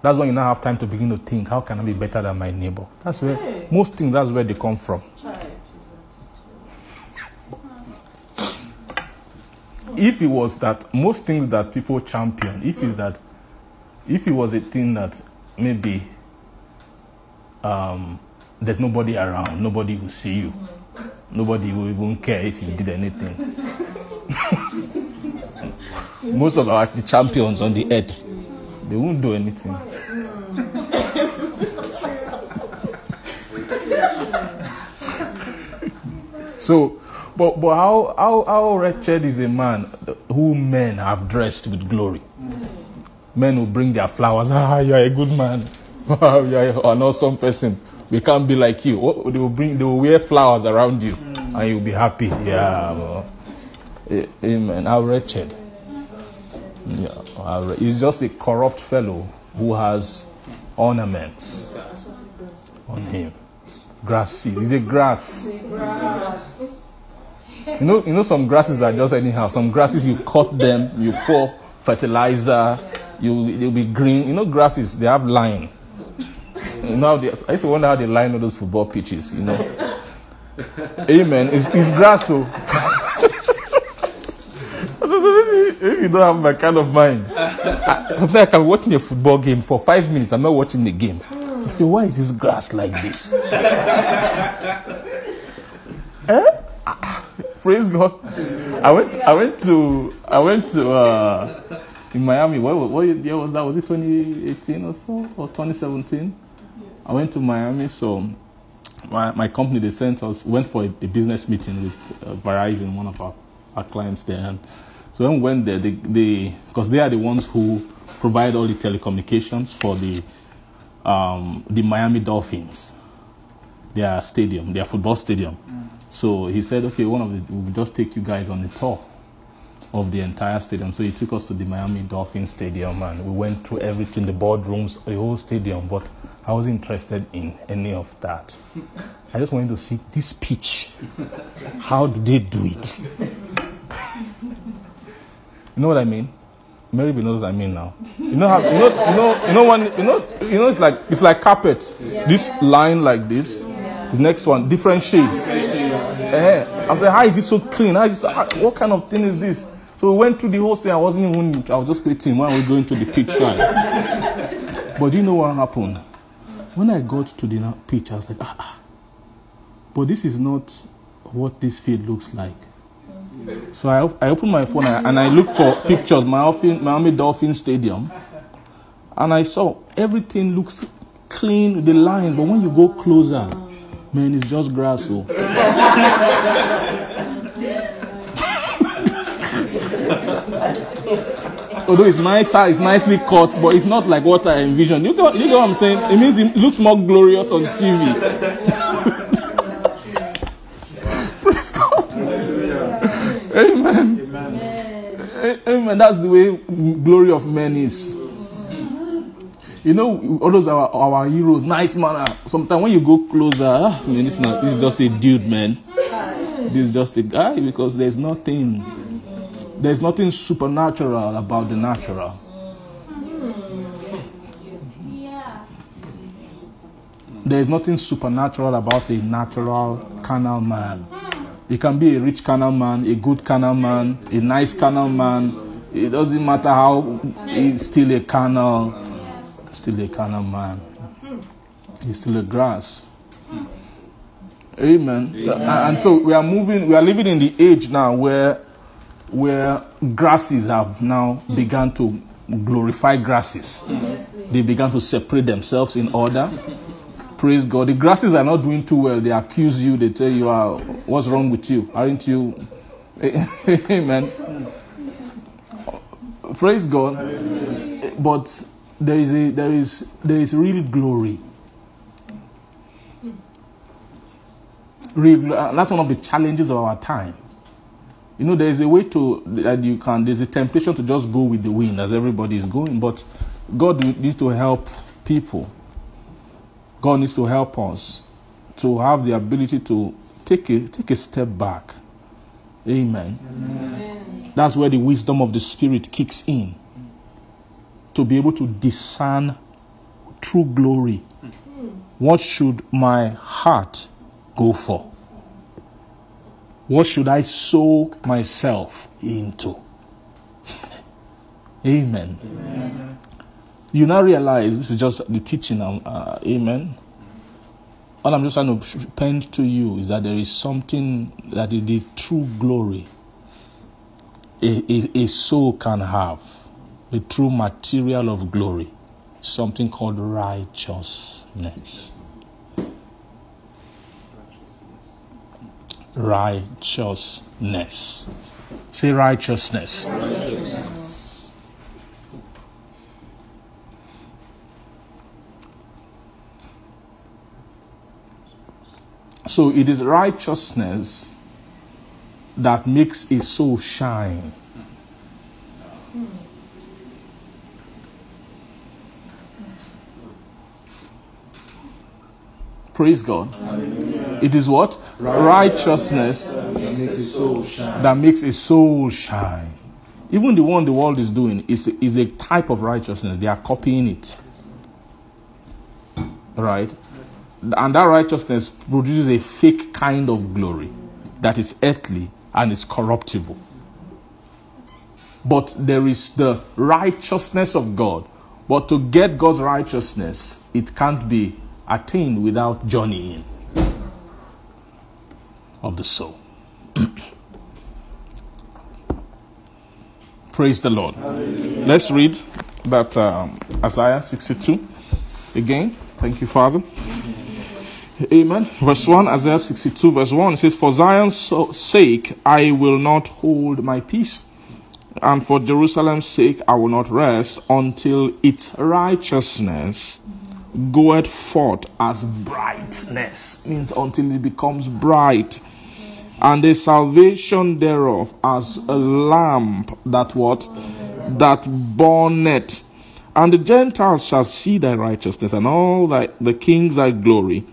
That's when you now have time to begin to think, how can I be better than my neighbor? That's where most things. That's where they come from. If it was that most things that people champion, if it's that, if it was a thing that maybe um, there's nobody around, nobody will see you, nobody will even care if you did anything. [laughs] most of our the champions on the earth, they won't do anything. [laughs] So, but, but how, how, how wretched is a man who men have dressed with glory? Men will bring their flowers. [laughs] Ah, you are a good man. Wow, you are an awesome person. We can't be like you. What, they will bring, they will wear flowers around you, and you'll be happy. Yeah, well, amen. How wretched. Yeah, how he's just a corrupt fellow who has ornaments on him. Grass seed. He's a grass. You know, you know, some grasses are just anyhow. Some grasses you cut them, you pour fertilizer, you they'll be green. You know, grasses they have line. How they, I used to wonder how they line all those football pitches. You know, [laughs] amen. It's, it's grass, [laughs] so. if you don't have my kind of mind, I, sometimes I can be watching a football game for five minutes. I'm not watching the game. I say, why is this grass like this? [laughs] Praise God. I went. I went to. I went to. Uh, in Miami. What, what year was that? Was it 2018 or so, or 2017? I went to Miami. So my, my company they sent us went for a, a business meeting with uh, Verizon, one of our, our clients there. And so when we went there, they they because they are the ones who provide all the telecommunications for the um, the Miami Dolphins, their stadium, their football stadium. So he said, okay, one of the, we'll just take you guys on a tour of the entire stadium. So he took us to the Miami Dolphins Stadium and we went through everything, the boardrooms, the whole stadium. But I wasn't interested in any of that. I just wanted to see this pitch. How do they do it? you know what I mean? Mary knows what I mean now. You know how you know you know you know when you know you know it's like it's like carpet. This line like this. The next one, different shades. Eh, I like, how is it so clean? How is it how- what kind of thing is this? So we went through the whole thing. I wasn't even. I was just waiting when we going to the pitch side. but do you know what happened? When I got to the pitch, I was like, ah, ah. But this is not what this field looks like. So I, I opened my phone and I, I looked for pictures, Miami, Dolphin Stadium, and I saw everything looks clean, the line, but when you go closer, man, it's just grass. oh. [laughs] Although it's nice, it's nicely cut, but it's not like what I envisioned. You get, you get what I'm saying? It means it looks more glorious on TV. [laughs] Praise God. Amen. A- Amen. That's the way glory of men is. You know, all those our our heroes, nice man. Sometimes when you go closer, ah, man, this, not, this is just a dude, man. This is just a guy because there's nothing, there's nothing supernatural about the natural. There's nothing supernatural about a natural carnal man. You can be a rich carnal man, a good carnal man, a nice carnal man. It doesn't matter how he's still a carnal, still a carnal man. He's still a grass. Amen. And- And so we are moving, we are living in the age now where where grasses have now begun to glorify grasses. They began to separate themselves in order. Praise God. The grasses are not doing too well. They accuse you. They tell you, uh, "What's wrong with you? Aren't you?" [laughs] Amen. Praise God. But there is a there is there is real glory. Real, uh, that's one of the challenges of our time. You know, there is a way to that you can. There's a temptation to just go with the wind as everybody is going, but God needs to help people. God needs to help us to have the ability to take a take a step back. Amen. That's where the wisdom of the Spirit kicks in. To be able to discern true glory. Hmm. What should my heart go for? What should I sow myself into? [laughs] Amen. You now realize this is just the teaching. um, Uh, amen. All I'm just trying to paint to you is that there is something that is the true glory a, a, a soul can have, the true material of glory, something called righteousness. Righteousness. Say righteousness. So it is righteousness that makes a soul shine. Praise God. It is what? Righteousness that makes a soul shine. Even the one the world is doing is, is a type of righteousness. They are copying it. Right? And that righteousness produces a fake kind of glory that is earthly and is corruptible. But there is the righteousness of God. But to get God's righteousness, it can't be attained without journeying of the soul. [clears throat] Praise the Lord. Let's read that um, Isaiah 62 again. Thank you, Father. Amen. Verse 1, Isaiah 62, verse 1 it says, For Zion's sake I will not hold my peace, and for Jerusalem's sake I will not rest until its righteousness goeth forth as brightness. Means until it becomes bright. And the salvation thereof as a lamp that what? That burneth. And the Gentiles shall see thy righteousness, and all thy, the kings thy glory.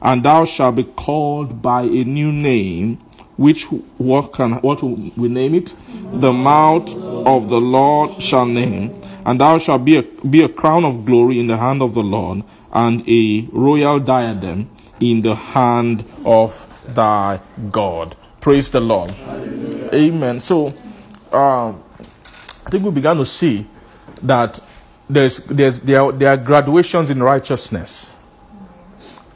And thou shalt be called by a new name, which what can what we name it? The mouth of the Lord shall name, and thou shalt be a, be a crown of glory in the hand of the Lord, and a royal diadem in the hand of thy God. Praise the Lord. Amen. So, um, I think we began to see that there's, there's, there, are, there are graduations in righteousness.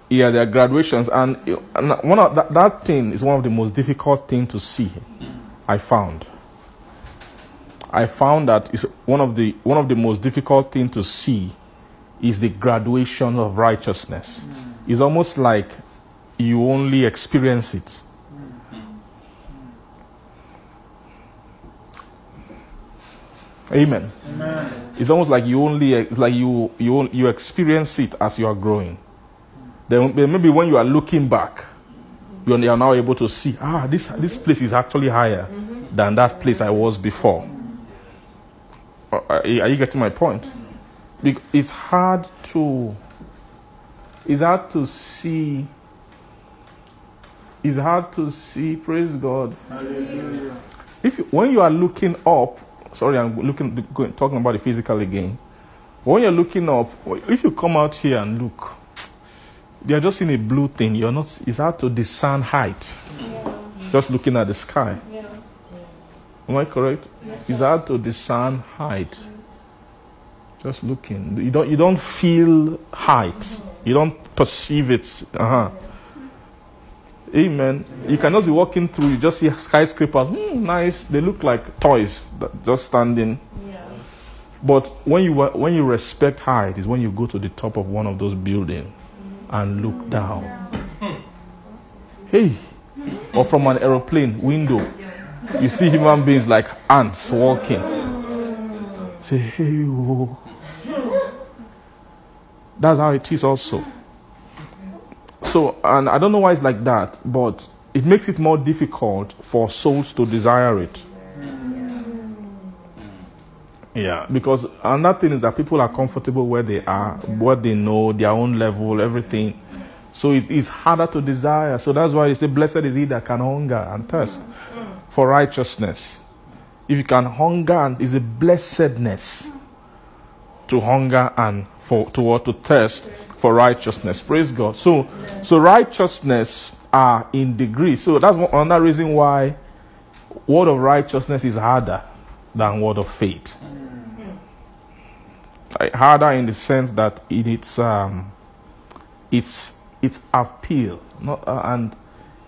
Yeah, there are graduations, and, and one of that, that thing is one of the most difficult things to see. I found. I found that is one of the one of the most difficult things to see is the graduation of righteousness. Mm. It's almost like you only experience it. Mm. Amen. It's almost like you only like you you you experience it as you are growing. Then maybe when you are looking back, you are you are now able to see ah this this place is actually higher mm-hmm. than that place I was before. Uh, Are are you getting my point? It's hard to it's hard to see. It's hard to see. Praise God. If you, when you are looking up, sorry, I'm looking going, talking about the physical again. When you're looking up, if you come out here and look, you're just in a blue thing. You're not. It's hard to discern height. Just looking at the sky. Am I correct? It's hard to discern height. Just looking. You don't. You don't feel height. You don't perceive it. Uh-huh. Amen. You cannot be walking through, you just see skyscrapers. Hmm, nice. They look like toys that just standing. Yeah. But when you when you respect height is when you go to the top of one of those buildings and look down. Hey, or from an aeroplane window, you see human beings like ants walking. Say, hey, oh. That's how it is also. So, and I don't know why it's like that, but it makes it more difficult for souls to desire it. Yeah, because another thing is that people are comfortable where they are, what they know, their own level, everything. So it is harder to desire. So that's why they say, Blessed is he that can hunger and thirst for righteousness. If you can hunger, and is a blessedness to hunger and for to what to thirst for righteousness. Praise God. So, so righteousness are in degree. So that's one, another reason why word of righteousness is harder than word of faith. Like, harder in the sense that in its um, its its appeal, not uh, and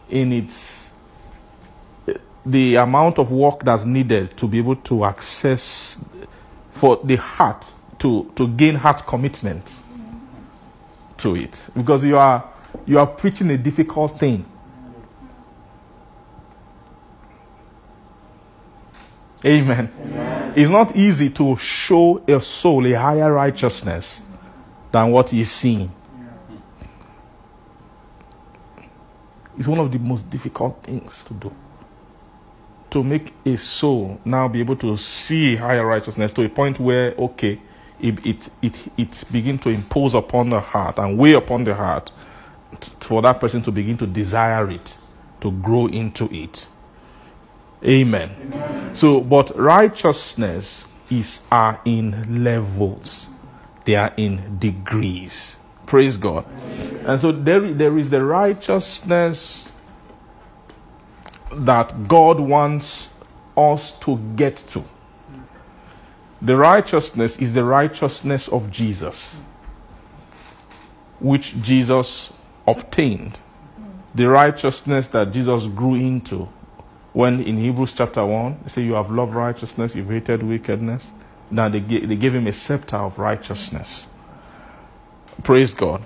in its the amount of work that's needed to be able to access for the heart to to gain heart commitment to it because you are you are preaching a difficult thing Amen. It's not easy to show a soul a higher righteousness than what he's seeing. It's one of the most difficult things to do. To make a soul now be able to see higher righteousness to a point where, okay, it, it, it, it begin to impose upon the heart and weigh upon the heart t- for that person to begin to desire it, to grow into it. Amen. So, but righteousness is are in levels. They are in degrees. Praise God. And so there, there is the righteousness that God wants us to get to. The righteousness is the righteousness of Jesus, which Jesus obtained. The righteousness that Jesus grew into. When in Hebrews chapter 1, they say, You have loved righteousness, you've hated wickedness. Now they gave, they gave him a scepter of righteousness. Praise God.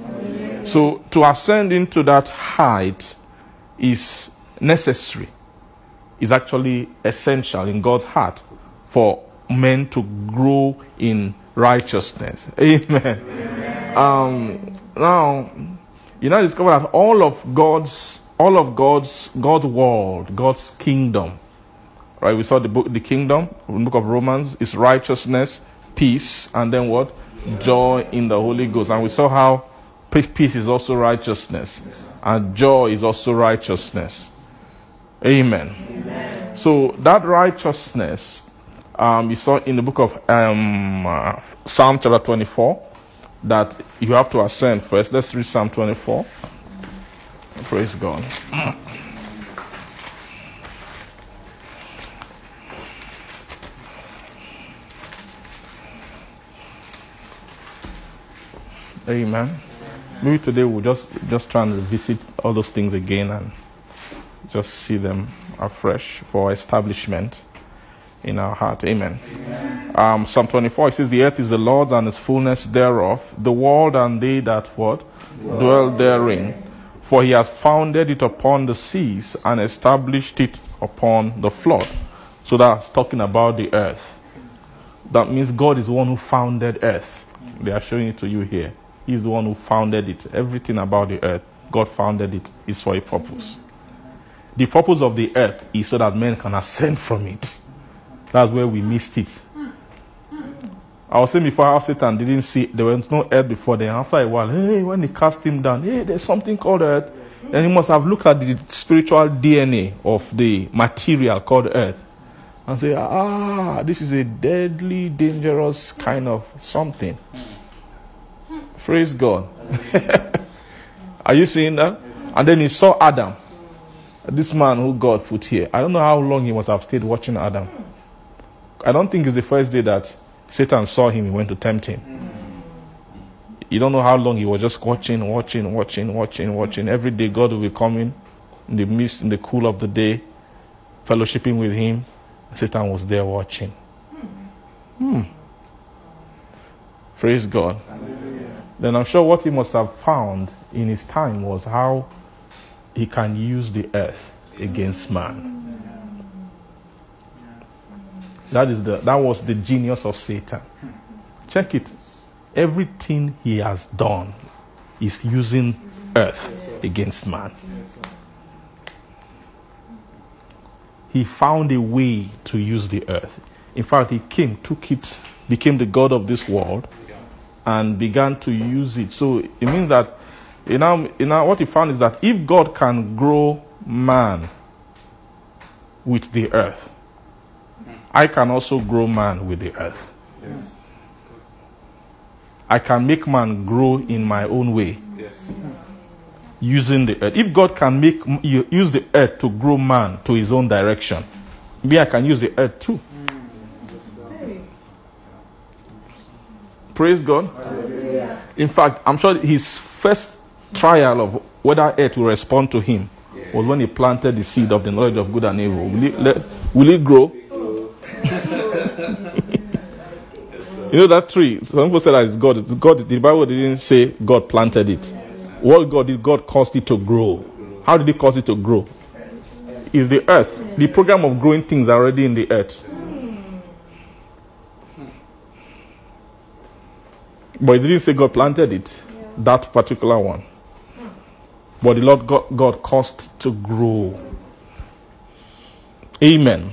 So to ascend into that height is necessary, is actually essential in God's heart for men to grow in righteousness. [laughs] Amen. Um, now, you now discover that all of God's, all of God's, God's world, God's kingdom, right? We saw the book, the kingdom, the book of Romans, is righteousness, peace, and then what? Joy in the Holy Ghost. And we saw how peace is also righteousness, and joy is also righteousness. Amen. So that righteousness, um, you saw in the book of um, uh, Psalm chapter 24, that you have to ascend first. Let's read Psalm 24. Praise God. Amen. Maybe today we'll just just try and revisit all those things again and just see them afresh for establishment in our heart. Amen. Um, Psalm 24 it says, The earth is the Lord's and its fullness thereof, the world and they that what? Dwell therein. For he has founded it upon the seas and established it upon the flood. So that's talking about the earth. That means God is the one who founded earth. They are showing it to you here. He's the one who founded it. Everything about the earth, God founded it, is for a purpose. The purpose of the earth is so that men can ascend from it. That's where we missed it. I was saying before how Satan didn't see there was no earth before then. After a while, hey, when he cast him down, hey, there's something called earth. And he must have looked at the spiritual DNA of the material called earth and say, ah, this is a deadly, dangerous kind of something. Praise God. [laughs] Are you seeing that? And then he saw Adam, this man who God put here. I don't know how long he must have stayed watching Adam. I don't think it's the first day that Satan saw him, he went to tempt him. You don't know how long he was just watching, watching, watching, watching, watching. Every day God will be coming in the mist, in the cool of the day, fellowshipping with him. Satan was there watching. Hmm. Praise God. Then I'm sure what he must have found in his time was how he can use the earth against man. That is the that was the genius of Satan. Check it. Everything he has done is using earth against man. He found a way to use the earth. In fact, he came, took it, became the God of this world, and began to use it. So it means that you know, you know what he found is that if God can grow man with the earth, I can also grow man with the earth. Yes. I can make man grow in my own way Yes. using the earth. If God can make use the earth to grow man to his own direction, me I can use the earth too. Praise God. In fact, I'm sure his first trial of whether earth will respond to him was when he planted the seed of the knowledge of good and evil. Will it, will it grow? [laughs] you know that tree? Some people say that it's God. God. The Bible didn't say God planted it. What God did, God caused it to grow. How did He cause it to grow? Is the earth. The program of growing things already in the earth. But it didn't say God planted it, that particular one. But the Lord God, God caused to grow. Amen.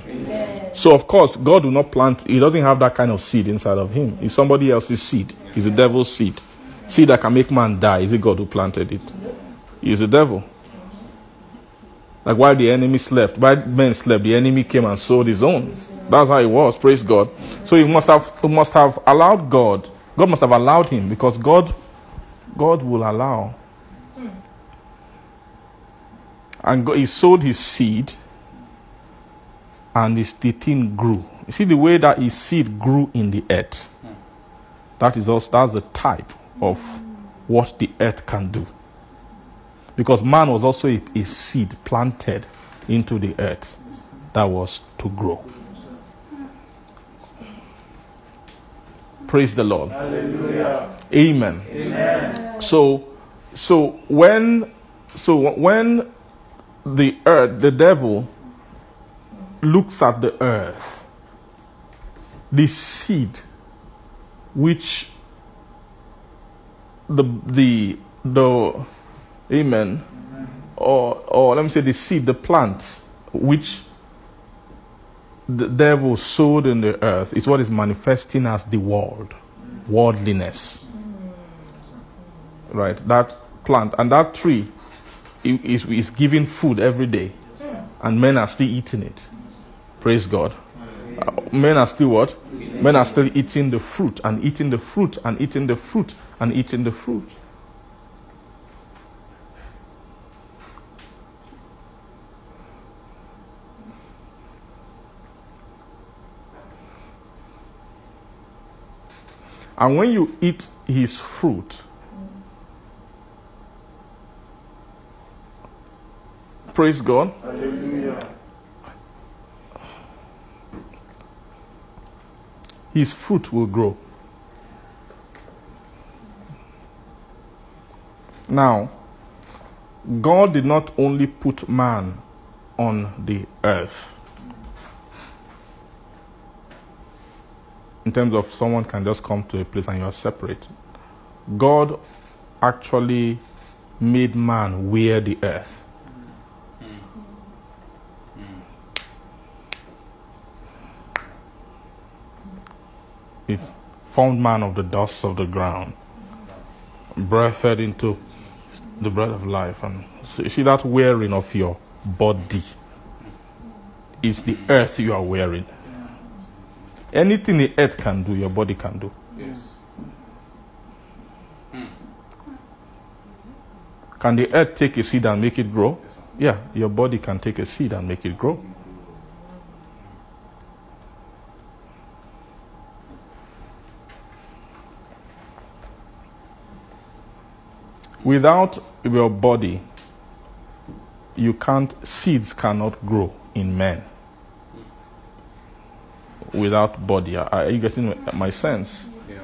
So, of course, God will not plant, He doesn't have that kind of seed inside of Him. It's somebody else's seed, it's the devil's seed. Seed that can make man die. Is it God who planted it? It's the devil. Like while the enemy slept, while men slept, the enemy came and sowed his own. That's how it was. Praise God. So he must have he must have allowed God. God must have allowed him because God God will allow. And God, he sowed his seed, and his the thing grew. You see the way that his seed grew in the earth. That is also that's the type of what the earth can do. Because man was also a, a seed planted into the earth that was to grow. Praise the Lord. Amen. Amen. So, so when, so when the earth, the devil looks at the earth, the seed which the the the amen. Or or let me say the seed the plant which the devil sowed in the earth is what is manifesting as the world worldliness. Right? That plant and that tree is, is giving food every day. And men are still eating it. Praise god. Uh, men are still what? Men are still eating the fruit and eating the fruit and eating the fruit and eating the fruit. And when you eat his fruit, praise God. His fruit will grow. Now, God did not only put man on the earth in terms of someone can just come to a place and you're separate. God actually made man wear the earth. He formed man of the dust of the ground, breathed into the breath of life. And so see that wearing of your body is the earth you are wearing. Anything the earth can do, your body can do. Yes. Can the earth take a seed and make it grow? Yeah, your body can take a seed and make it grow. Without your body, you can't, seeds cannot grow in men. Without body. Are are you getting my sense? Yeah.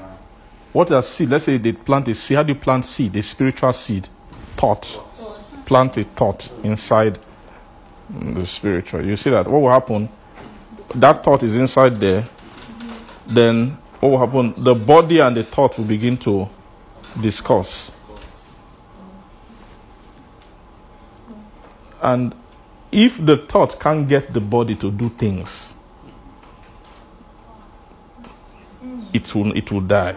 What are seed? Let's say they plant a seed. How do you plant seed? A spiritual seed. Thought. Plant a thought inside the spiritual. You see that? What will happen? that thought is inside there, then what will happen? The body and the thought will begin to discuss. And if the thought can't get the body to do things, it will, it will die.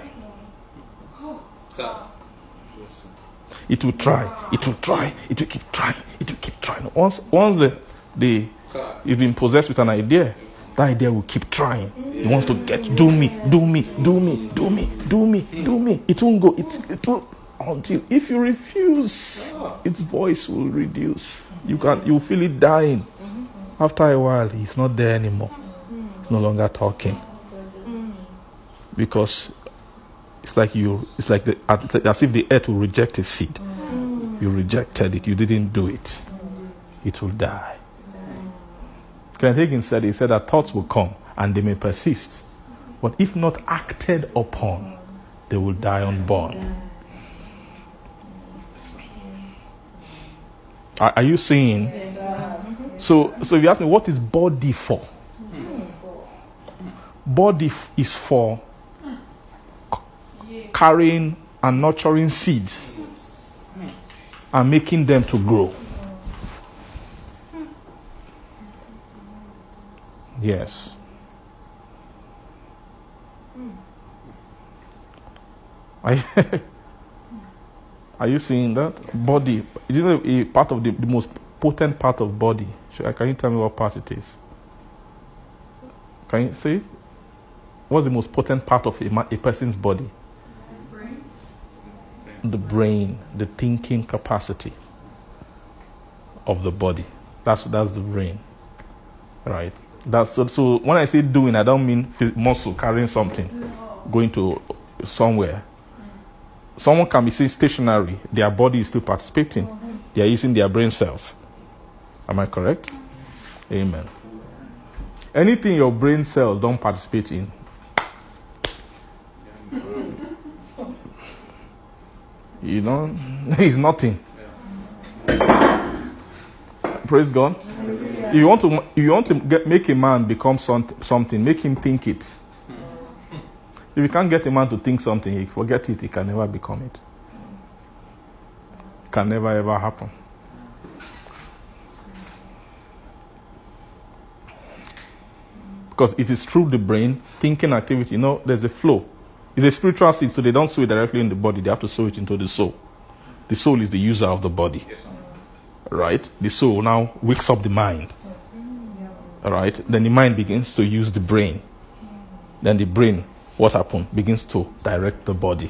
It will try. It will try. It will keep trying. It will keep trying. Once, once the, the you've been possessed with an idea, that idea will keep trying. It wants to get do me, do me, do me, do me, do me, do me. It won't go. It, it will until if you refuse, its voice will reduce. You can you feel it dying. Mm-hmm. After a while, he's not there anymore. Mm. He's no longer talking mm. because it's like you. It's like the, as if the earth will reject a seed. Mm. You rejected it. You didn't do it. It will die. Kenneth Hagin said, he said that thoughts will come and they may persist. But if not acted upon, they will die unborn. Are, are you seeing? So, so if you ask me, what is body for? Body f- is for c- carrying and nurturing seeds and making them to grow. Yes. [laughs] You, are you seeing that? Body. You know, a part of the, the most potent part of body. Can you tell me what part it is? Can you say? What's the most potent part of a, a person's body? The brain, the thinking capacity of the body. That's that's the brain, right? That's so, so. When I say doing, I don't mean muscle carrying something, going to somewhere. Someone can be seen stationary; their body is still participating. They are using their brain cells. Am I correct? Amen. Anything your brain cells don't participate in, you know, [laughs] it's nothing. Praise God. You want to, you want to get, make a man become some, something, make him think it. If you can't get a man to think something, he forget it. He can never become it. Can never ever happen. Because it is through the brain, thinking activity. You know, there's a flow. It's a spiritual seed, so they don't sow it directly in the body. They have to sow it into the soul. The soul is the user of the body. Right? The soul now wakes up the mind. Right? Then the mind begins to use the brain. Then the brain, what happened? Begins to direct the body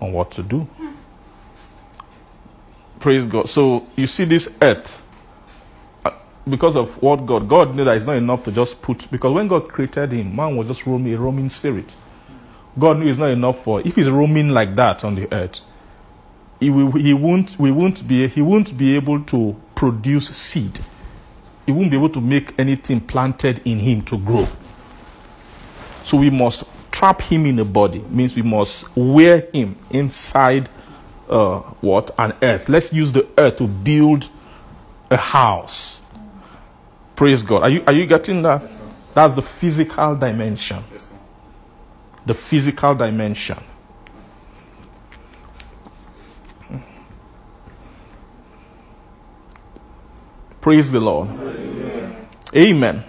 on what to do. Praise God. So you see this earth uh, because of what God God knew that it's not enough to just put because when God created him, man was just roaming a roaming spirit. God knew it's not enough for if he's roaming like that on the earth, he, will, he won't we won't be he won't be able to produce seed. He won't be able to make anything planted in him to grow. So we must trap him in a body. Means we must wear him inside uh, what an earth. Let's use the earth to build a house. Praise God. Are you are you getting that? That's the physical dimension. The physical dimension. Praise the Lord. Amen.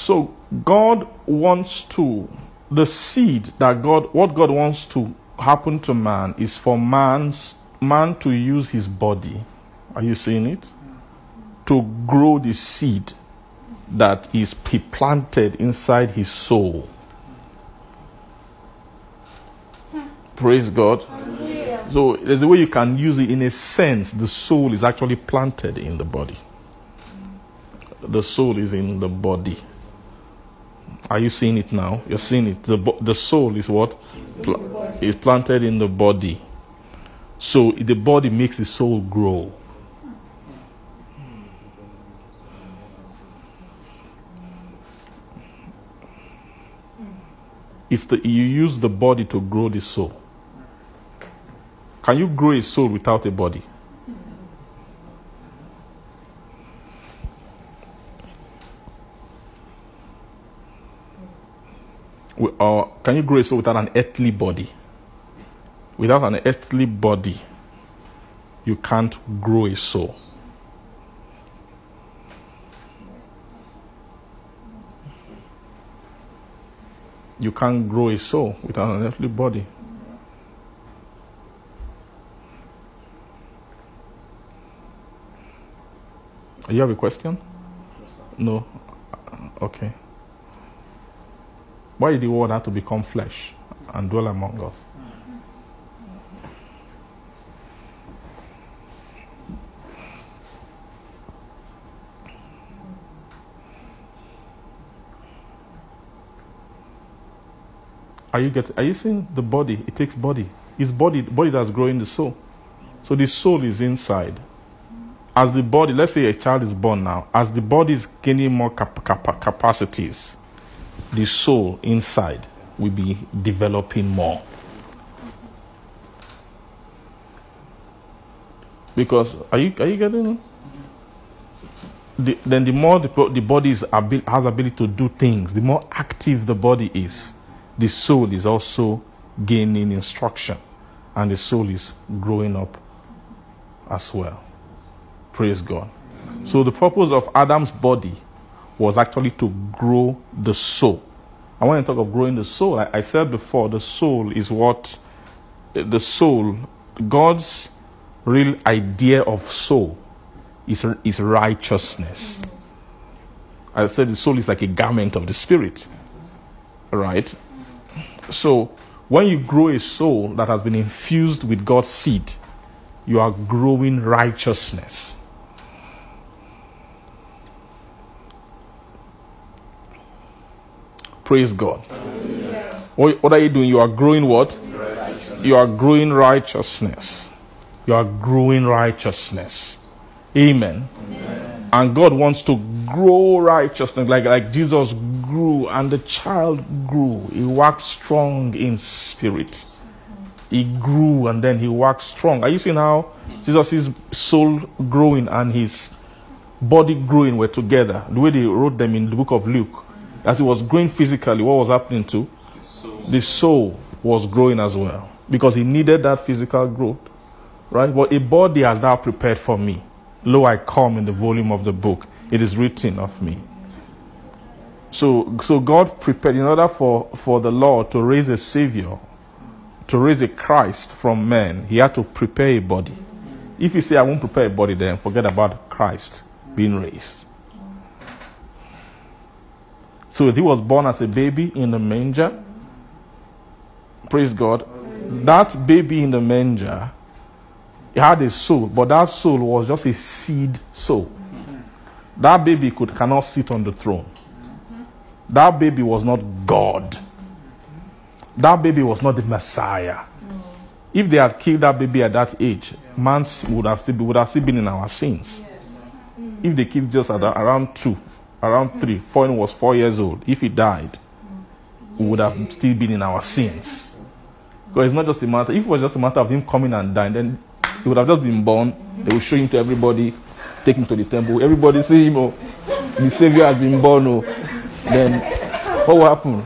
So God wants to the seed that God what God wants to happen to man is for man's man to use his body. Are you seeing it? To grow the seed that is he planted inside his soul. Praise God. So there's a way you can use it in a sense. The soul is actually planted in the body. The soul is in the body. Are you seeing it now? You're seeing it. The, the soul is what? Pla- is planted in the body. So the body makes the soul grow. It's the, you use the body to grow the soul. can you grow a soul without a body? Or can you grow a soul without an earthly body? Without an earthly body, you can't grow a soul. You can't grow a soul without an earthly body. You have a question? No. Okay. Why did the word have to become flesh and dwell among us? Are you get? Are you seeing the body? It takes body. It's body, body that's growing the soul. So the soul is inside. As the body, let's say a child is born now, as the body is gaining more cap- cap- capacities, the soul inside will be developing more. Because are you are you getting it? The, then the more the, the body is abil- has ability to do things, the more active the body is, the soul is also gaining instruction, and the soul is growing up as well. Praise God. So the purpose of Adam's body was actually to grow the soul. I want to talk of growing the soul. I, I said before, the soul is what the soul, God's real idea of soul is, is righteousness. I said the soul is like a garment of the spirit. Right? So when you grow a soul that has been infused with God's seed, you are growing righteousness. Praise God. What, what are you doing? You are growing what? You are growing righteousness. You are growing righteousness. Amen. And God wants to grow righteousness like, like Jesus grew and the child grew. He waxed strong in spirit. He grew and then he waxed strong. Are you seeing how Jesus' soul growing and his body growing were together? The way they wrote them in the book of Luke. As he was growing physically, what was happening to? The soul was growing as well. Because he needed that physical growth. Right? But a body has now prepared for me. Lo, I come in the volume of the book. It is written of me. So, so God prepared in order for, for the Lord to raise a Savior, to raise a Christ from men, He had to prepare a body. If you say, I won't prepare a body, then forget about Christ being raised. So he was born as a baby in the manger. Praise God. That baby in the manger he had a soul, but that soul was just a seed soul. That baby could cannot sit on the throne. That baby was not God. That baby was not the Messiah. If they had killed that baby at that age, man would have still, would have still been in our sins. If they killed just at around two, around three, and was four years old, if he died, we would have still been in our sins. Because it's not just a matter, if it was just a matter of him coming and dying, then he would have just been born. They will show him to everybody, take him to the temple. Everybody see him, oh, the Savior has been born. Oh. Then what will happen?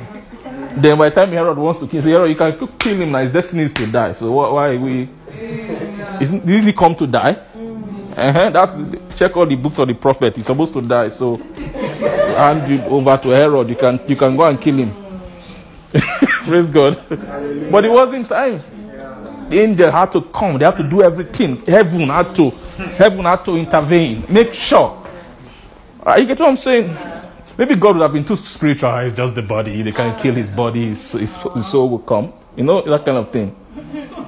Then by the time Herod wants to kill, say, Herod, you can kill him now. His destiny is to die. So why, why we? Isn't, didn't he come to die? Uh-huh. That's check all the books of the prophet. He's supposed to die. So hand you over to Herod. You can you can go and kill him. [laughs] Praise God. But it wasn't time. The angel had to come. They had to do everything. Heaven had to, heaven had to intervene. Make sure. You get what I'm saying? Maybe God would have been too spiritual. "Ah, It's just the body. They can't kill his body. His, his, his soul will come. You know that kind of thing.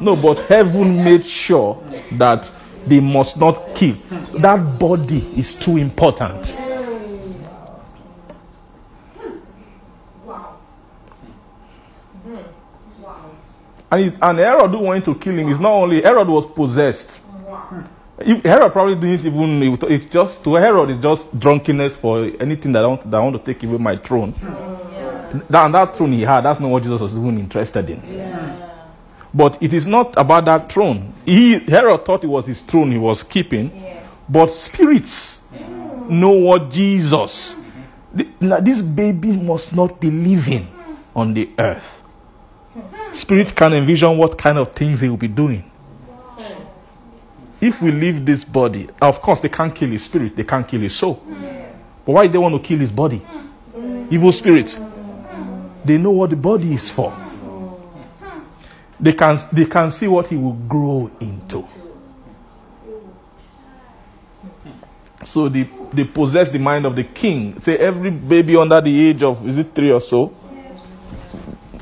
No, but heaven made sure that they must not kill. That body is too important. And, it, and Herod who wanted to kill him is not only Herod was possessed. If- Herod probably didn't even. It, it just to Herod it's just drunkenness for anything that I want, that I want to take away my throne. That, and that throne he had, that's not what Jesus was even interested in. But it is not about that throne. He, Herod thought it was his throne he was keeping, but spirits mm. know what Jesus. Now This baby must not be living on the earth. Spirit can envision what kind of things he will be doing. If we leave this body, of course, they can't kill his spirit, they can't kill his soul. But why they want to kill his body? Evil spirits. They know what the body is for. They can, they can see what he will grow into. So they, they possess the mind of the king. Say every baby under the age of is it three or so?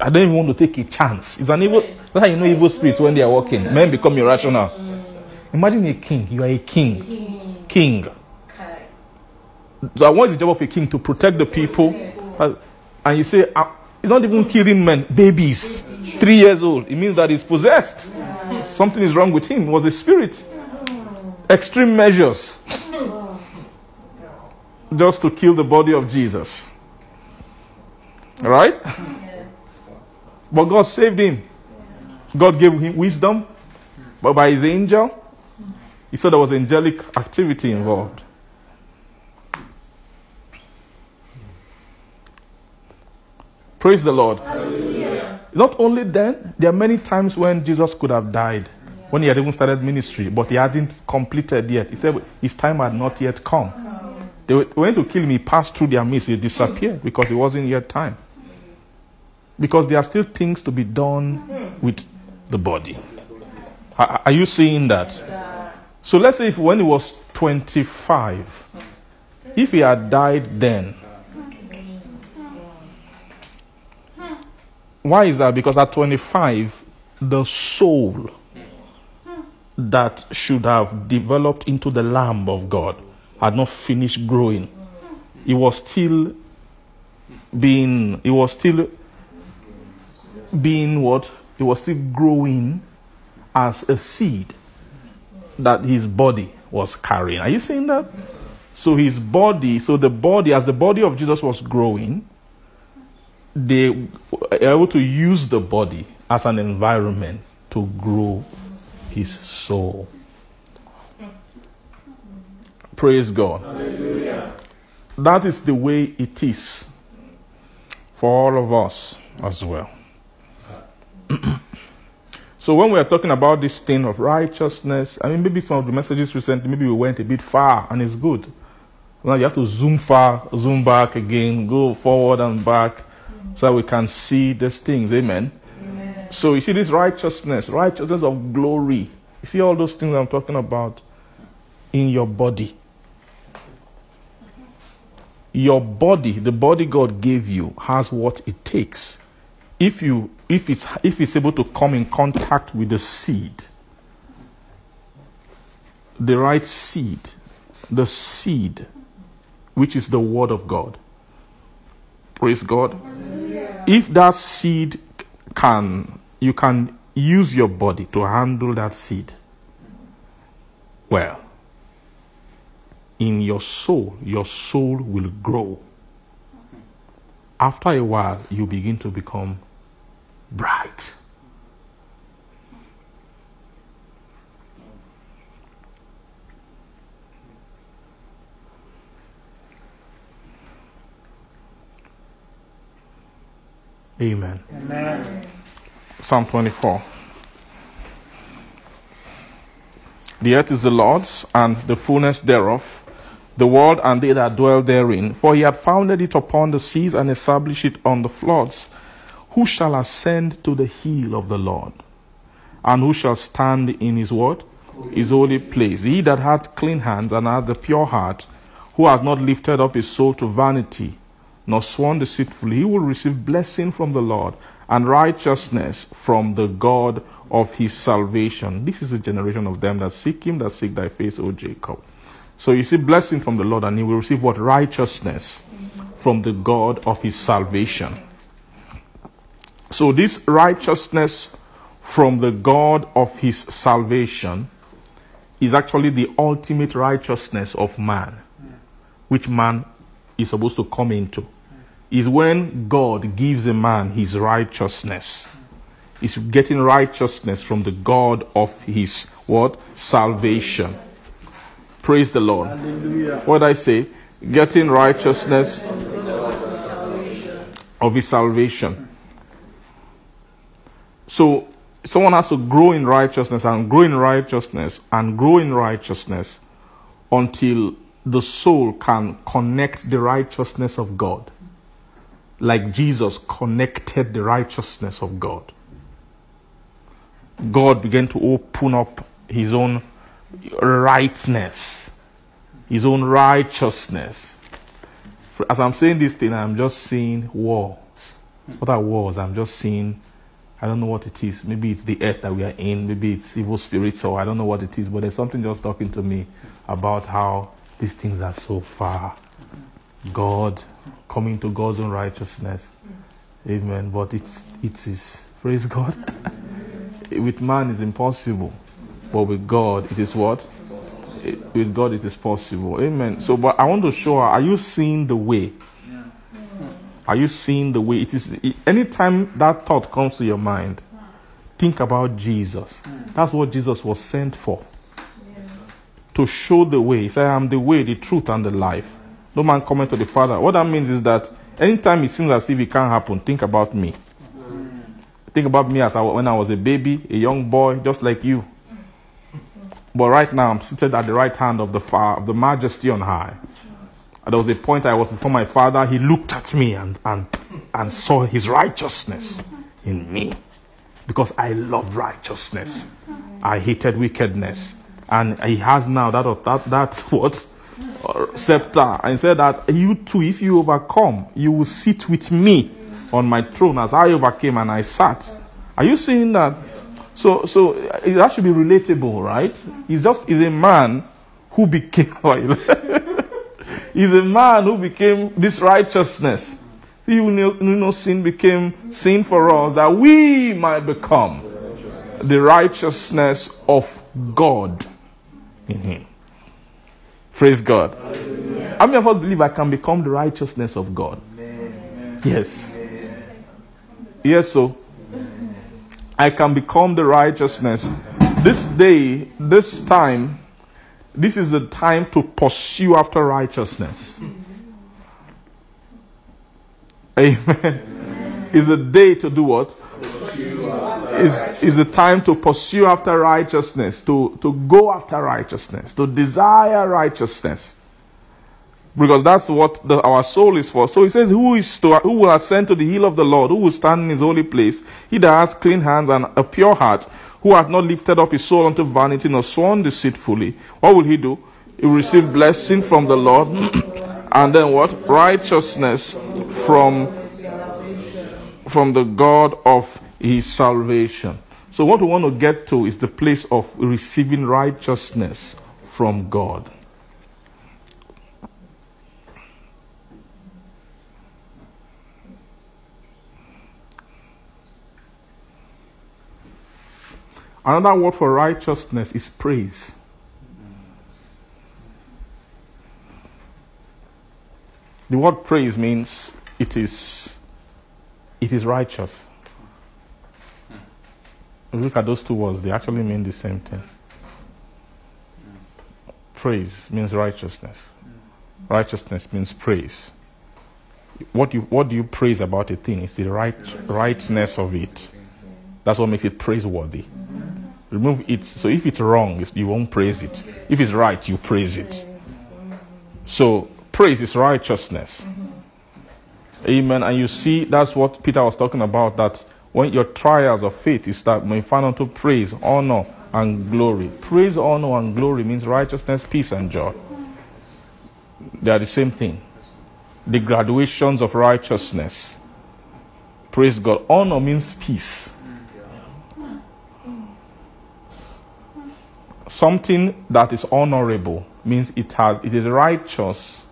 I don't even want to take a chance. It's an evil that's how you know evil spirits when they are walking. Men become irrational. Imagine a king. You are a king. King. So what is the job of a king? To protect the people. And you say, ah, uh, he's not even killing men, babies. Three years old. It means that he's possessed. Something is wrong with him. It was a spirit. Extreme measures. Just to kill the body of Jesus. Right? But God saved him. God gave him wisdom. But by his angel, he said there was angelic activity involved. Praise the Lord. Not only then, there are many times when Jesus could have died, when he had even started ministry, but he hadn't completed yet. He said his time had not yet come. Oh. They were going to kill him, he passed through their midst, he disappeared because it wasn't yet time. Because there are still things to be done with the body. Are, you seeing that? So let's say if when he was 25, if he had died then, why is that? Because at 25, the soul that should have developed into the Lamb of God had not finished growing. It was still being, it was still being what? It was still growing as a seed that his body was carrying. Are you seeing that? So his body, so the body, as the body of Jesus was growing, they were able to use the body as an environment to grow his soul. Praise God. That is the way it is for all of us as well. So when we are talking about this thing of righteousness, I mean maybe some of the messages recently, maybe we went a bit far and it's good. Now you have to zoom far, zoom back again, go forward and back so that we can see these things. Amen. So you see this righteousness, righteousness of glory. You see all those things I'm talking about in your body. Your body, the body God gave you, has what it takes. If you if it's if it's able to come in contact with the seed, the right seed, the seed, which is the word of God. Praise God. If that seed can, you can use your body to handle that seed. Well, in your soul, your soul will grow. After a while, you begin to become bright. Amen. Psalm 24. The earth is the Lord's, and the fullness thereof, the world and they that dwell therein. For he hath founded it upon the seas and established it on the floods. Who shall ascend to the hill of the Lord? And who shall stand in his word? His holy place. He that hath clean hands and hath the pure heart, who hath not lifted up his soul to vanity, nor sworn deceitfully, he will receive blessing from the Lord and righteousness from the God of his salvation. This is the generation of them that seek him, that seek thy face, O Jacob. So you see blessing from the Lord, and he will receive what? Righteousness from the God of his salvation. So this righteousness from the God of his salvation is actually the ultimate righteousness of man, which man is supposed to come into. Is when God gives a man his righteousness. is getting righteousness from the God of his what? Salvation. Praise the Lord. What did I say? Getting righteousness of his salvation. So someone has to grow in righteousness and grow in righteousness and grow in righteousness until the soul can connect the righteousness of God. Like Jesus connected the righteousness of God. God began to open up his own rightness, his own righteousness. As I'm saying this thing, I'm just seeing walls. What are walls? I'm just seeing, I don't know what it is. Maybe it's the earth that we are in, maybe it's evil spirits, or I don't know what it is, but there's something just talking to me about how these things are so far. God, coming to God's own righteousness. Amen. But it's, it is, praise God. [laughs] with man it's impossible, but with God it is what? It- with God it is possible. Amen. So, but I want to show her, are you seeing the way? Are you seeing the way? It is anytime that thought comes to your mind, think about Jesus. That's what Jesus was sent for. To show the way. He said, I'm the way, the truth, and the life. No man coming to the Father. What that means is that anytime it seems as if it can't happen, think about me. Think about me as I, when I was a baby, a young boy, just like you. But right now, I'm seated at the right hand of the, of the Majesty on high. There was a point I was before my father. He looked at me and, and, and saw his righteousness in me. Because I loved righteousness. I hated wickedness. And he has now that, that, that [laughs] what? Uh, scepter. And said that you too, if you overcome, you will sit with me on my throne as I overcame and I sat. Are you seeing that? So, so uh, that should be relatable, right? He's just he's a man who became. [laughs] he's a man who became this righteousness. He who knew, knew no sin became sin for us that we might become the righteousness of God in Him. Praise God. How many of us believe I can become the righteousness of God? Yes. Yes, so I can become the righteousness. This day, this time, this is the time to pursue after righteousness. Amen. Is a day to do what? Is is a time to pursue after righteousness, to, to go after righteousness, to desire righteousness. Because that's what the, our soul is for. So he says, Who is to, who will ascend to the hill of the Lord? Who will stand in his holy place? He that has clean hands and a pure heart, who hath not lifted up his soul unto vanity, nor sworn deceitfully. What will he do? He will receive blessing from the Lord, [clears throat] and then what? Righteousness from from the God of his salvation. So what we want to get to is the place of receiving righteousness from God. Another word for righteousness is praise. The word praise means it is it is righteous. Hmm. Look at those two words, they actually mean the same thing. Praise means righteousness. Hmm. Righteousness means praise. What you what do you praise about a thing? It's the right rightness of it. That's what makes it praiseworthy. Hmm. Remove it. So if it's wrong, you won't praise it. If it's right, you praise it. So praise is righteousness. Amen. And you see, that's what Peter was talking about. That when your trials of faith, you start may find unto praise, honor, and glory. Praise, honor, and glory means righteousness, peace, and joy. They are the same thing. The graduations of righteousness. Praise God. Honor means peace. Something that is honorable means it has it is righteous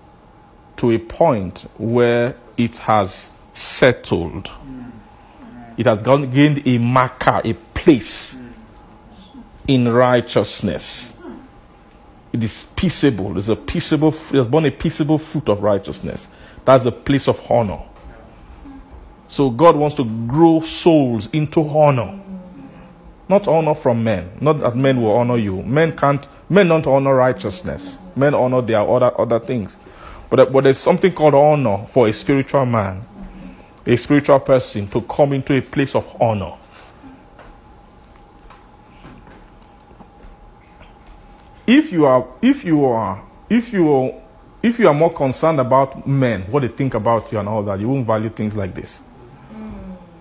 to a point where it has settled. Mm. It has gone, gained a marker, a place mm. in righteousness. It is peaceable. It's a peaceable. It has borne a peaceable fruit of righteousness. That's the place of honor. So God wants to grow souls into honor. Not honor from men. Not that men will honor you. Men can't men don't honor righteousness. Men honor their other other things. But, but there's something called honor for a spiritual man, a spiritual person to come into a place of honor. If you are if you are if you are if you are more concerned about men, what they think about you and all that, you won't value things like this.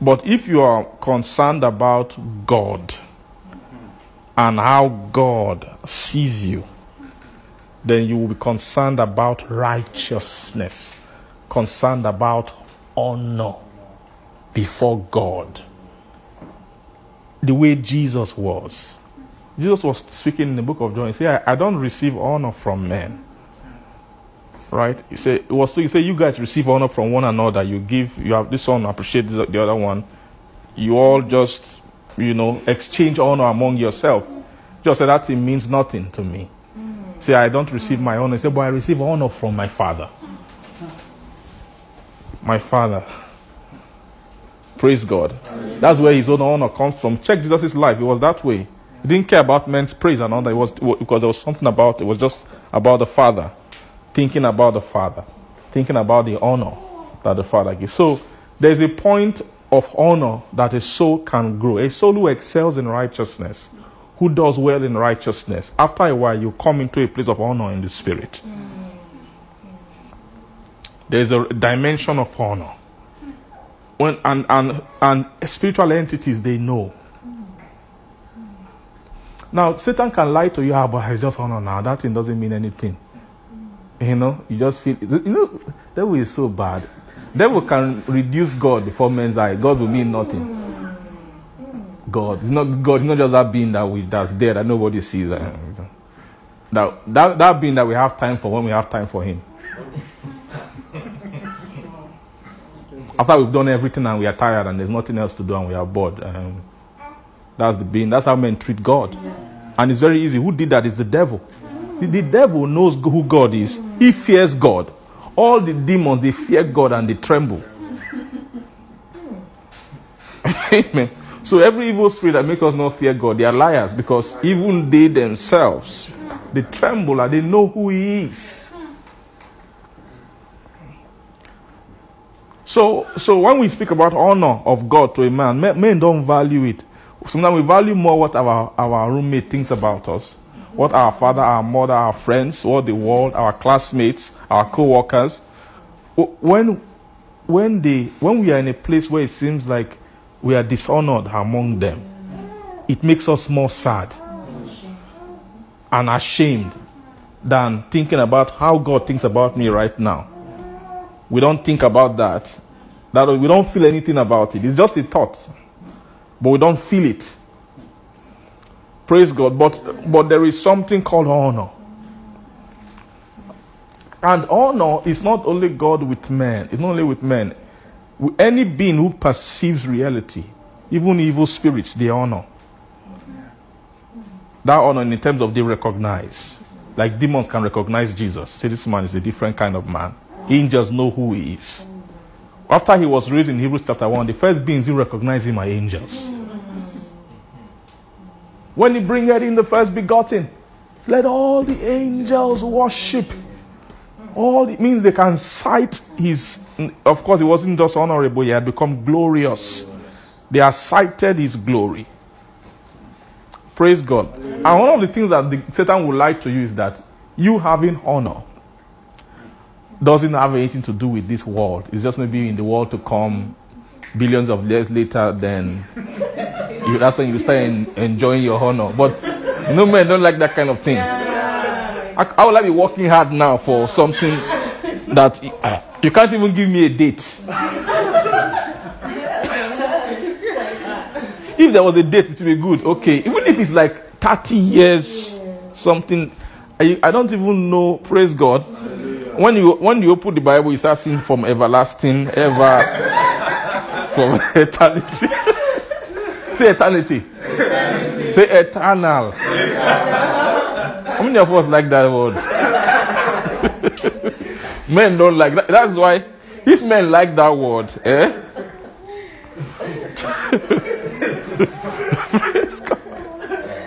But if you are concerned about God and how God sees you, then you will be concerned about righteousness, concerned about honor before God. The way Jesus was. Jesus was speaking in the book of John. He said, I, don't receive honor from men. Right? He said, it was he said, you guys receive honor from one another. You give, you have this one, appreciate this, the other one. You all just, you know, exchange honor among yourself. Just said that it means nothing to me. Mm. Say, I don't receive my honor. He said, but I receive honor from my father. My father. Praise God. That's where his own honor comes from. Check Jesus' life. It was that way. He didn't care about men's praise and all that. It was because there was something about it. It was just about the Father. Thinking about the Father. Thinking about the honor that the Father gives. So there's a point of honor that a soul can grow. A soul who excels in righteousness, who does well in righteousness, after a while you come into a place of honor in the spirit. There's a dimension of honor. When, and, and, and spiritual entities, they know. Now, Satan can lie to you, ah, but it's just honor now. That thing doesn't mean anything. You know, you just feel, you know, devil is so bad. Devil can reduce God before men's eye. God will mean nothing. God. It's not God. It's not just that being that we that's there that nobody sees. Uh, That, that that being that we have time for when we have time for Him. After we've done everything and we are tired and there's nothing else to do and we are bored. Um, that's the being. That's how men treat God. And it's very easy. Who did that is the devil. The, devil knows who God is. He fears God. All the demons they fear God and they tremble. [laughs] Amen. So every evil spirit that makes us not fear God, they are liars because even they themselves, they tremble and they know who He is. So, so when we speak about honor of God to a man, men, men don't value it. Sometimes we value more what our, our roommate thinks about us, what our father, our mother, our friends, what the world, our classmates, our co-workers. When, when, they, when we are in a place where it seems like we are dishonored among them, it makes us more sad and ashamed than thinking about how God thinks about me right now. We don't think about that. That we don't feel anything about it. It's just a thought, but we don't feel it. Praise God. But but there is something called honor. And honor is not only God with men. It's not only with men. Any being who perceives reality, even evil spirits, they honor. That honor in terms of they recognize. Like demons can recognize Jesus. Say this man is a different kind of man. he Angels know who he is. After he was raised in Hebrews chapter 1, the first beings who recognize him are angels. When he bringeth in the first begotten, let all the angels worship. All it means they can sight his. Of course, he wasn't just honorable, he had become glorious. They have sighted his glory. Praise God. And one of the things that the, Satan would lie to you is that you having honor doesn't have anything to do with this world. It's just maybe in the world to come billions of years later, then you, that's when you start en- enjoying your honor. But no men don't like that kind of thing. I, I would like be working hard now for something that uh, you can't even give me a date. if there was a date, it would be good. Okay, even if it's like 30 years, something. I, I don't even know. Praise God when you when you open the Bible, you start seeing from everlasting, ever, from [laughs] eternity. Say eternity. Say eternal. How many of us like that word? [laughs] men don't like that. That's why, if men like that word, eh, [laughs]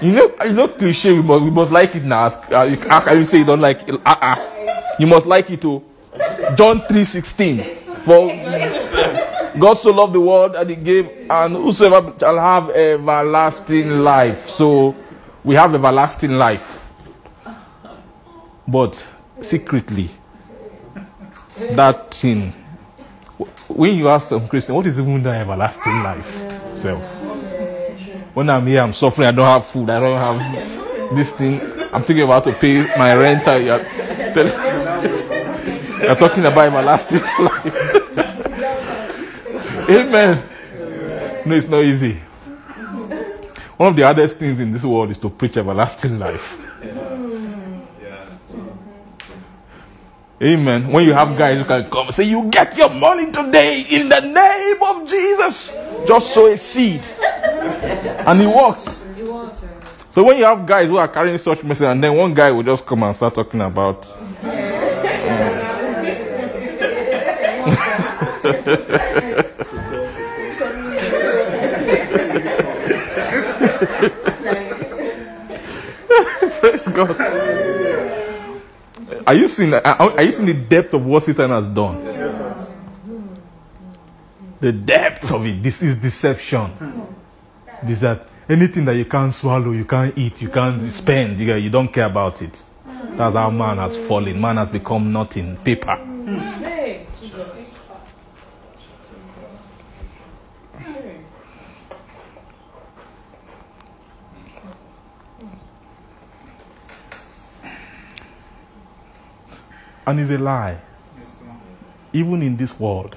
You know, you know, cliche. We must, we must like it now. Uh, how can you say you don't like it? Uh-uh. You must like it too. John three sixteen. For God so loved the world that He gave, and whosoever shall have everlasting life. So we have everlasting life, but secretly, that thing. When you ask some Christian, what is even the everlasting life? Self. When I'm here, I'm suffering. I don't have food. I don't have this thing. I'm thinking about to pay my rent. [laughs] You're, you're talking about everlasting [laughs] life. Amen. No, it's not easy. One of the hardest things in this world is to preach everlasting life. Amen. When you have guys who can come say, You get your money today in the name of Jesus. Just sow a seed. And it works. So when you have guys who are carrying such message, and then one guy will just come and start talking about. [laughs] Praise God. Are you seeing? Are, are you seeing the depth of what Satan has done? The depth of it. This is deception. This that anything that you can't swallow, you can't eat, you can't spend, you, you don't care about it. That's how man has fallen. Man has become nothing. Paper. And it's a lie. Even in this world,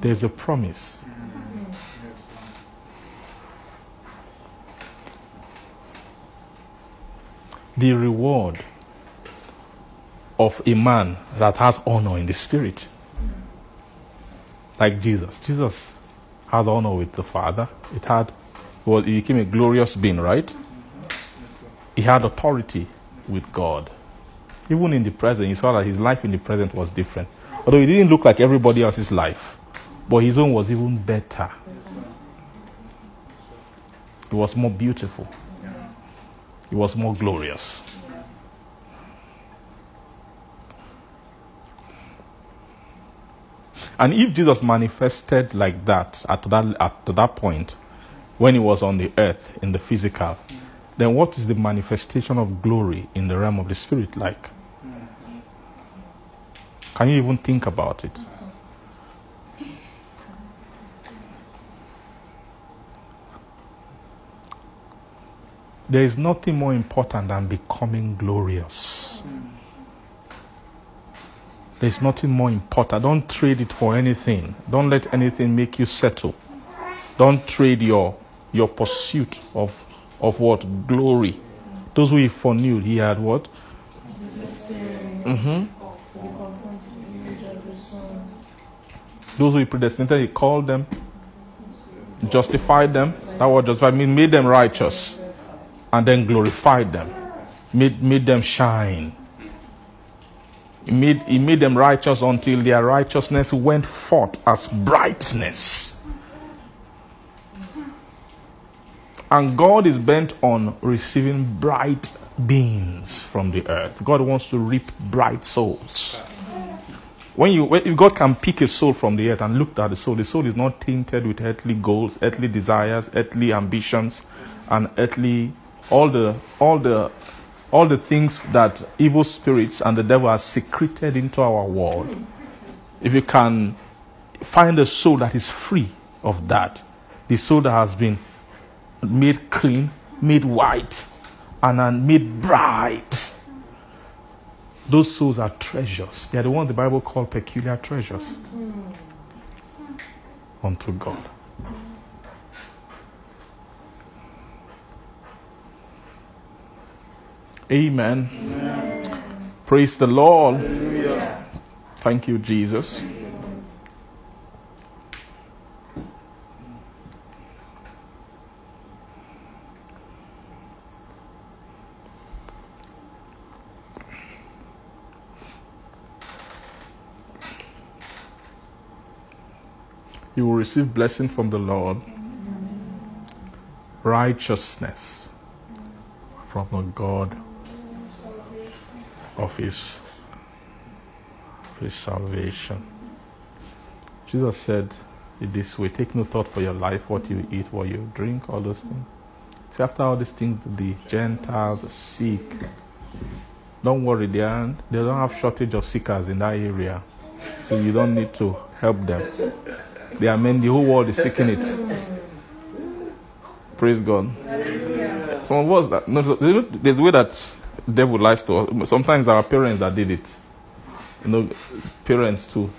there's a promise. The reward of a man that has honor in the spirit. Like Jesus. Jesus has honor with the Father. It had well, he became a glorious being, right? He had authority with God. Even in the present, you saw that his life in the present was different. Although it didn't look like everybody else's life, but his own was even better. It was more beautiful. It was more glorious. And if Jesus manifested like that at that, at that point, when he was on the earth in the physical, then what is the manifestation of glory in the realm of the spirit like? Can you even think about it? There is nothing more important than becoming glorious. There's nothing more important. Don't trade it for anything. Don't let anything make you settle. Don't trade your your pursuit of of what glory. Those who he foreknew, he had what? Mm-hmm. Those who he predestinated, he called them, justified them. That word justified mean made them righteous, and then glorified them, made made them shine. He made, he made them righteous until their righteousness went forth as brightness. And God is bent on receiving bright beings from the earth. God wants to reap bright souls. When you, when, if God can pick a soul from the earth and look at the soul, the soul is not tainted with earthly goals, earthly desires, earthly ambitions, and earthly all the all the all the things that evil spirits and the devil has secreted into our world. If you can find a soul that is free of that, the soul that has been made clean, made white, and made bright. Those souls are treasures. They are the ones the Bible called peculiar treasures unto God. Amen. Praise the Lord. Thank you, Jesus. You will receive blessing from the Lord, righteousness from the God of his, his salvation. Jesus said it this way take no thought for your life, what you eat, what you drink, all those things. See, after all these things, the Gentiles seek. Don't worry, they, aren't, they don't have shortage of seekers in that area. So you don't need to help them. They are men, the whole world is seeking it. Praise God. Some of us, that, no, there's a way that devil likes to. us. Sometimes our parents that did it. You know, parents too.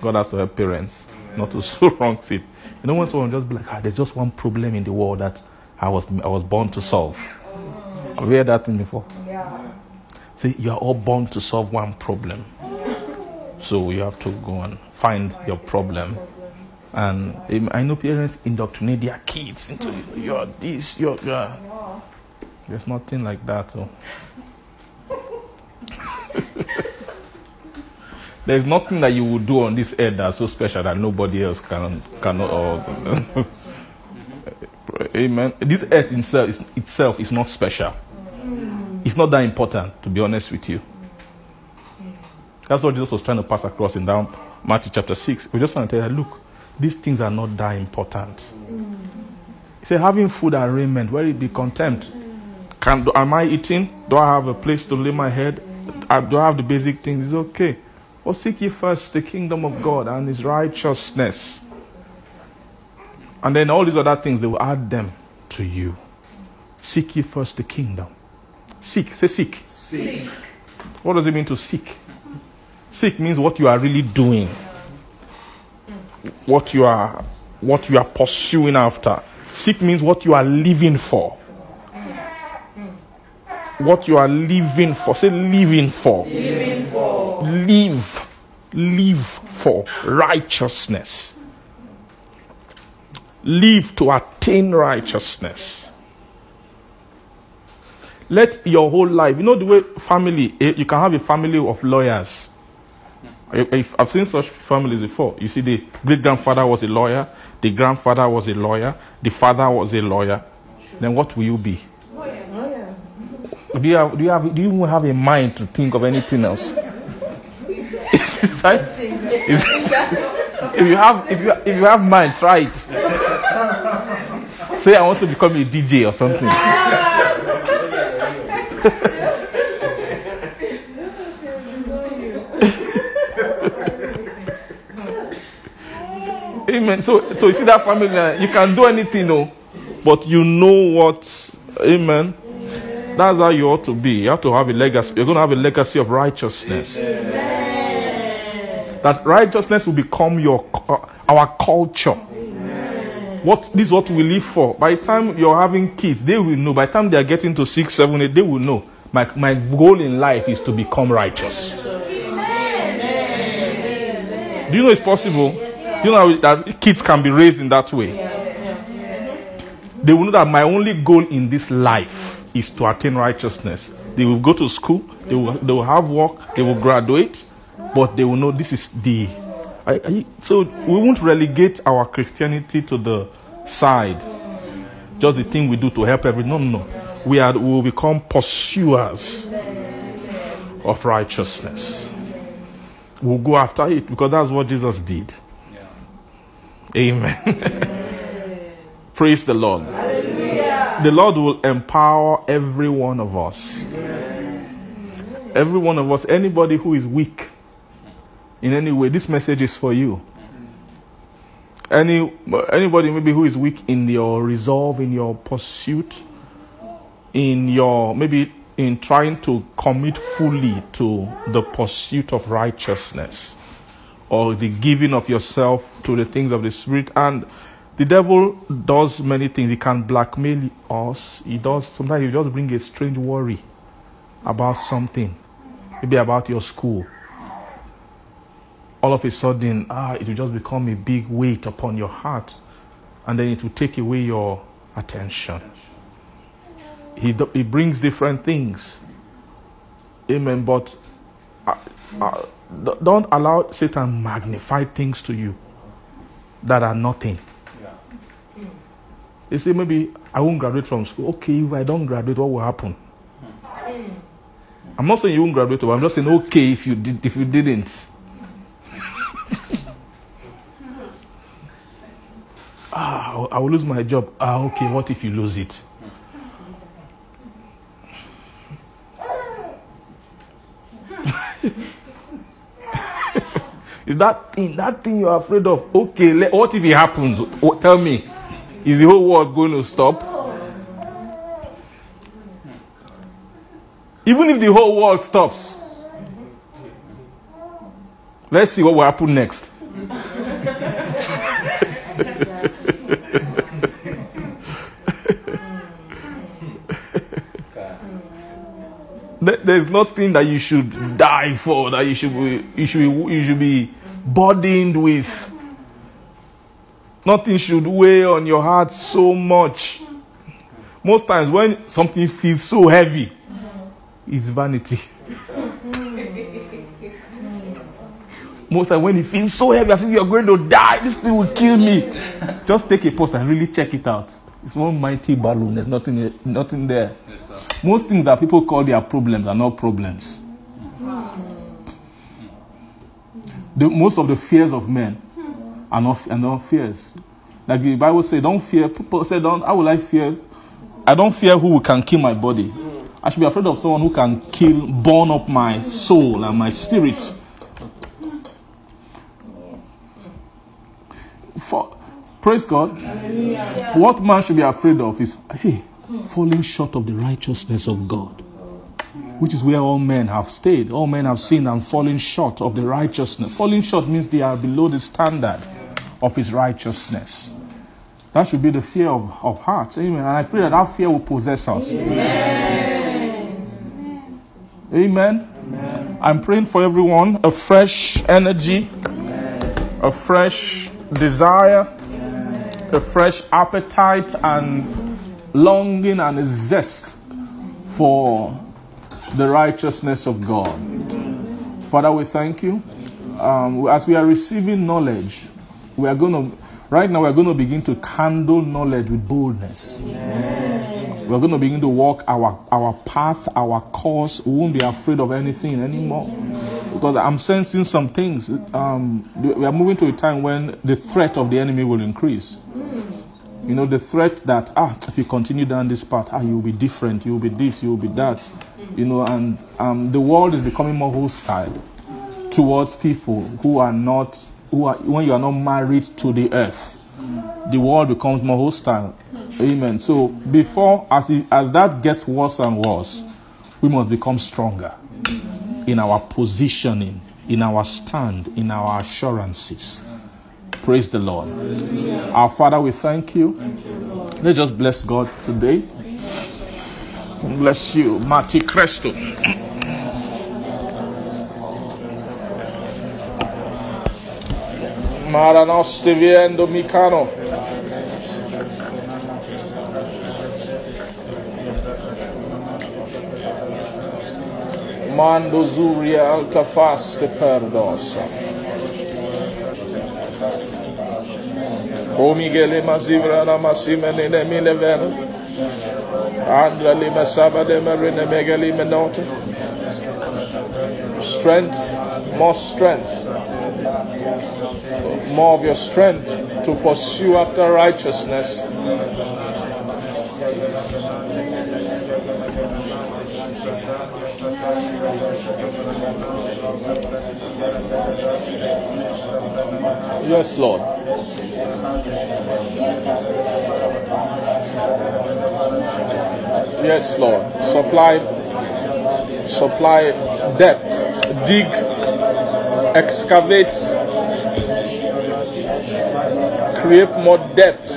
God has to help parents not to [laughs] so wrong it. You know, when someone just be like, ah, there's just one problem in the world that I was I was born to solve. Have you heard that thing before? Yeah. See, you are all born to solve one problem. So you have to go and find your problem. And um, I know parents indoctrinate their kids into you're this, you're, you're. There's nothing like that. So. [laughs] There's nothing that you would do on this earth that's so special that nobody else can cannot. Or, [laughs] Amen. This earth itself is, itself is not special. It's not that important, to be honest with you. That's what Jesus was trying to pass across in down Matthew chapter 6. We just want to tell you, look, these things are not that important. He said, having food and raiment, where it be content. Can, am I eating? Do I have a place to lay my head? Uh, Do I have the basic things? It's okay. But seek ye first the kingdom of God and his righteousness. And then all these other things, they will add them to you. Seek ye first the kingdom. Seek. Say seek. Seek. What does it mean to seek? Seek means what you are really doing. What you are what you are pursuing after. Seek means what you are living for. What you are living for. Say living for. Living for. Live. Live for righteousness. Live to attain righteousness. Let your whole life, you know the way family, eh, you can have a family of lawyers. I- I've I've seen such families before. You see, the great grandfather was a lawyer, the grandfather was a lawyer, the father was a lawyer. Then what will you be? Do you have, do you have, do you have a mind to think of anything else? Is that- is- if you have, if you, if you have mind, try it. Say I want to become a DJ or something. [laughs] Amen. So, so you see that family, uh, you can do anything, no, but you know what. Amen. That's how you ought to be. You have to have a legacy. You're going to have a legacy of righteousness. Amen. That righteousness will become your uh, our culture. What this is what we live for. By the time you're having kids, they will know. By the time they are getting to six, seven, eight, they will know. My my goal in life is to become righteous. Do you know it's possible? You know that kids can be raised in that way? They will know that my only goal in this life is to attain righteousness. They will go to school, they will, they will have work, they will graduate, but they will know this is the. I, I, so we won't relegate our Christianity to the side, just the thing we do to help every. No, no, no. We are we will become pursuers of righteousness. We'll go after it because that's what Jesus did. Amen. [laughs] Praise the Lord. The Lord will empower every one of us. Every one of us, anybody who is weak in any way, this message is for you. Any anybody maybe who is weak in your resolve, in your pursuit, in your maybe in trying to commit fully to the pursuit of righteousness or the giving of yourself to the things of the spirit. And the devil does many things. He can blackmail us. He does sometimes he just bring a strange worry about something maybe about your school. All of a sudden ah it will just become a big weight upon your heart and then it will take away your attention. He, he brings different things. Amen. But uh, uh, don't allow satan magnify things to you that are nothing. You say maybe I won't graduate from school. Okay, if I don't graduate, what will happen? I'm not saying you won't graduate, but I'm just saying okay if you did if you didn't. [laughs] ah, I will lose my job. Ah, okay, what if you lose it? Is that thing that thing you're afraid of? Okay, le- what if it happens? Tell me, is the whole world going to stop? Even if the whole world stops, let's see what will happen next. [laughs] There's nothing that you should die for, that you should be, you should be, you should be burdened with. Nothing should weigh on your heart so much. Most times, when something feels so heavy, it's vanity. [laughs] Most times, when it feels so heavy, as if you're going to die, this thing will kill me. Just take a post and really check it out. It's one mighty balloon. There's nothing, nothing there. Most things that people call their problems are not problems. The, most of the fears of men are not, are not fears. Like the Bible says, don't fear. People say, don't, how will I fear? I don't fear who can kill my body. I should be afraid of someone who can kill, burn up my soul and my spirit. For, praise God. What man should be afraid of is, hey, falling short of the righteousness of God, which is where all men have stayed. All men have sinned and fallen short of the righteousness. Falling short means they are below the standard of his righteousness. That should be the fear of, of hearts. Amen. And I pray that that fear will possess us. Amen. Amen. I'm praying for everyone a fresh energy, a fresh desire, a fresh appetite and longing and a zest for the righteousness of God. Father, we thank you. Um, as we are receiving knowledge, we are going to, right now, we're going to begin to handle knowledge with boldness. We're going to begin to walk our, our path, our course. We won't be afraid of anything anymore. Because I'm sensing some things. Um, we are moving to a time when the threat of the enemy will increase. You know, the threat that, ah, if you continue down this path, ah, you'll be different, you'll be this, you'll be that. You know, and um, the world is becoming more hostile towards people who are not, who are, when you are not married to the earth. The world becomes more hostile. Amen. So before, as, it, as that gets worse and worse, we must become stronger in our positioning, in our stand, in our assurances. Praise the Lord. Our Father, we thank you. Let's just bless God today. Bless you, Mati Cresto. Maranos viendo Mikano. Mando Zuria Altafaste Perdosa. O Miguel Mazivra Namasima Nene Milevena. Andra Lima Marina Megali. Strength, more strength. More of your strength to pursue after righteousness. Yes, Lord. Yes, Lord. Supply, supply depth, dig, excavate, create more depth,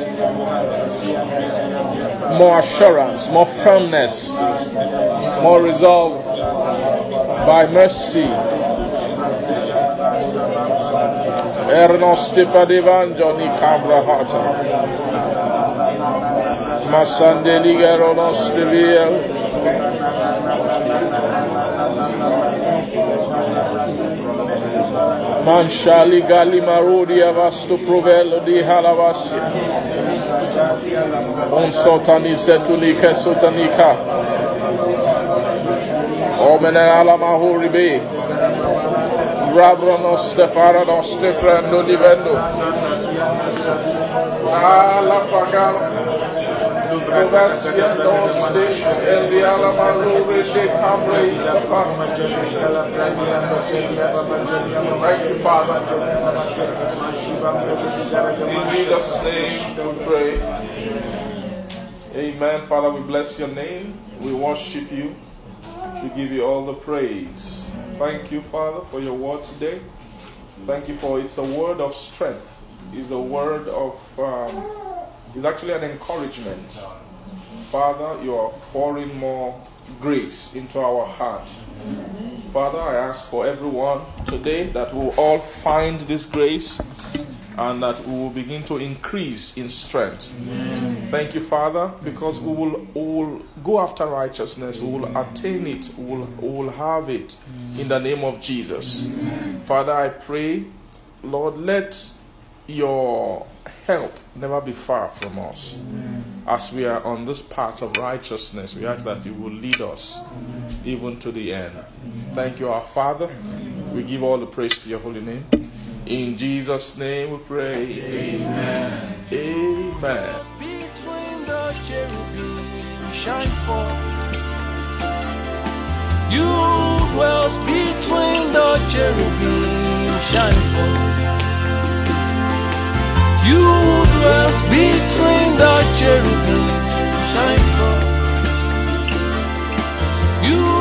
more assurance, more firmness, more resolve by mercy. Ernos Tipadivangoni Cambrahata. Masandeligeronos Devia. Manshali gali marudi avasto provello di halavasi. On sotani setulika sotanika. Omene alamahuri be. Rabrono stefarano steprendo divendo. Ala pagano. Father. Pray. Amen. Father, we bless your name. We worship you. We give you all the praise. Thank you, Father, for your word today. Thank you for it's a word of strength. It's a word of, um, it's actually an encouragement. Father, you are pouring more grace into our heart. Father, I ask for everyone today that we will all find this grace and that we will begin to increase in strength. Thank you, Father, because we will, we will go after righteousness, we will attain it, we will, we will have it in the name of Jesus. Father, I pray, Lord, let your help never be far from us. Mm. As we are on this path of righteousness, we ask that you will lead us even to the end. Thank you, our Father. We give all the praise to your holy name. In Jesus' name we pray. Amen. Amen. between the cherubim shine forth. You dwell between the cherubims. You.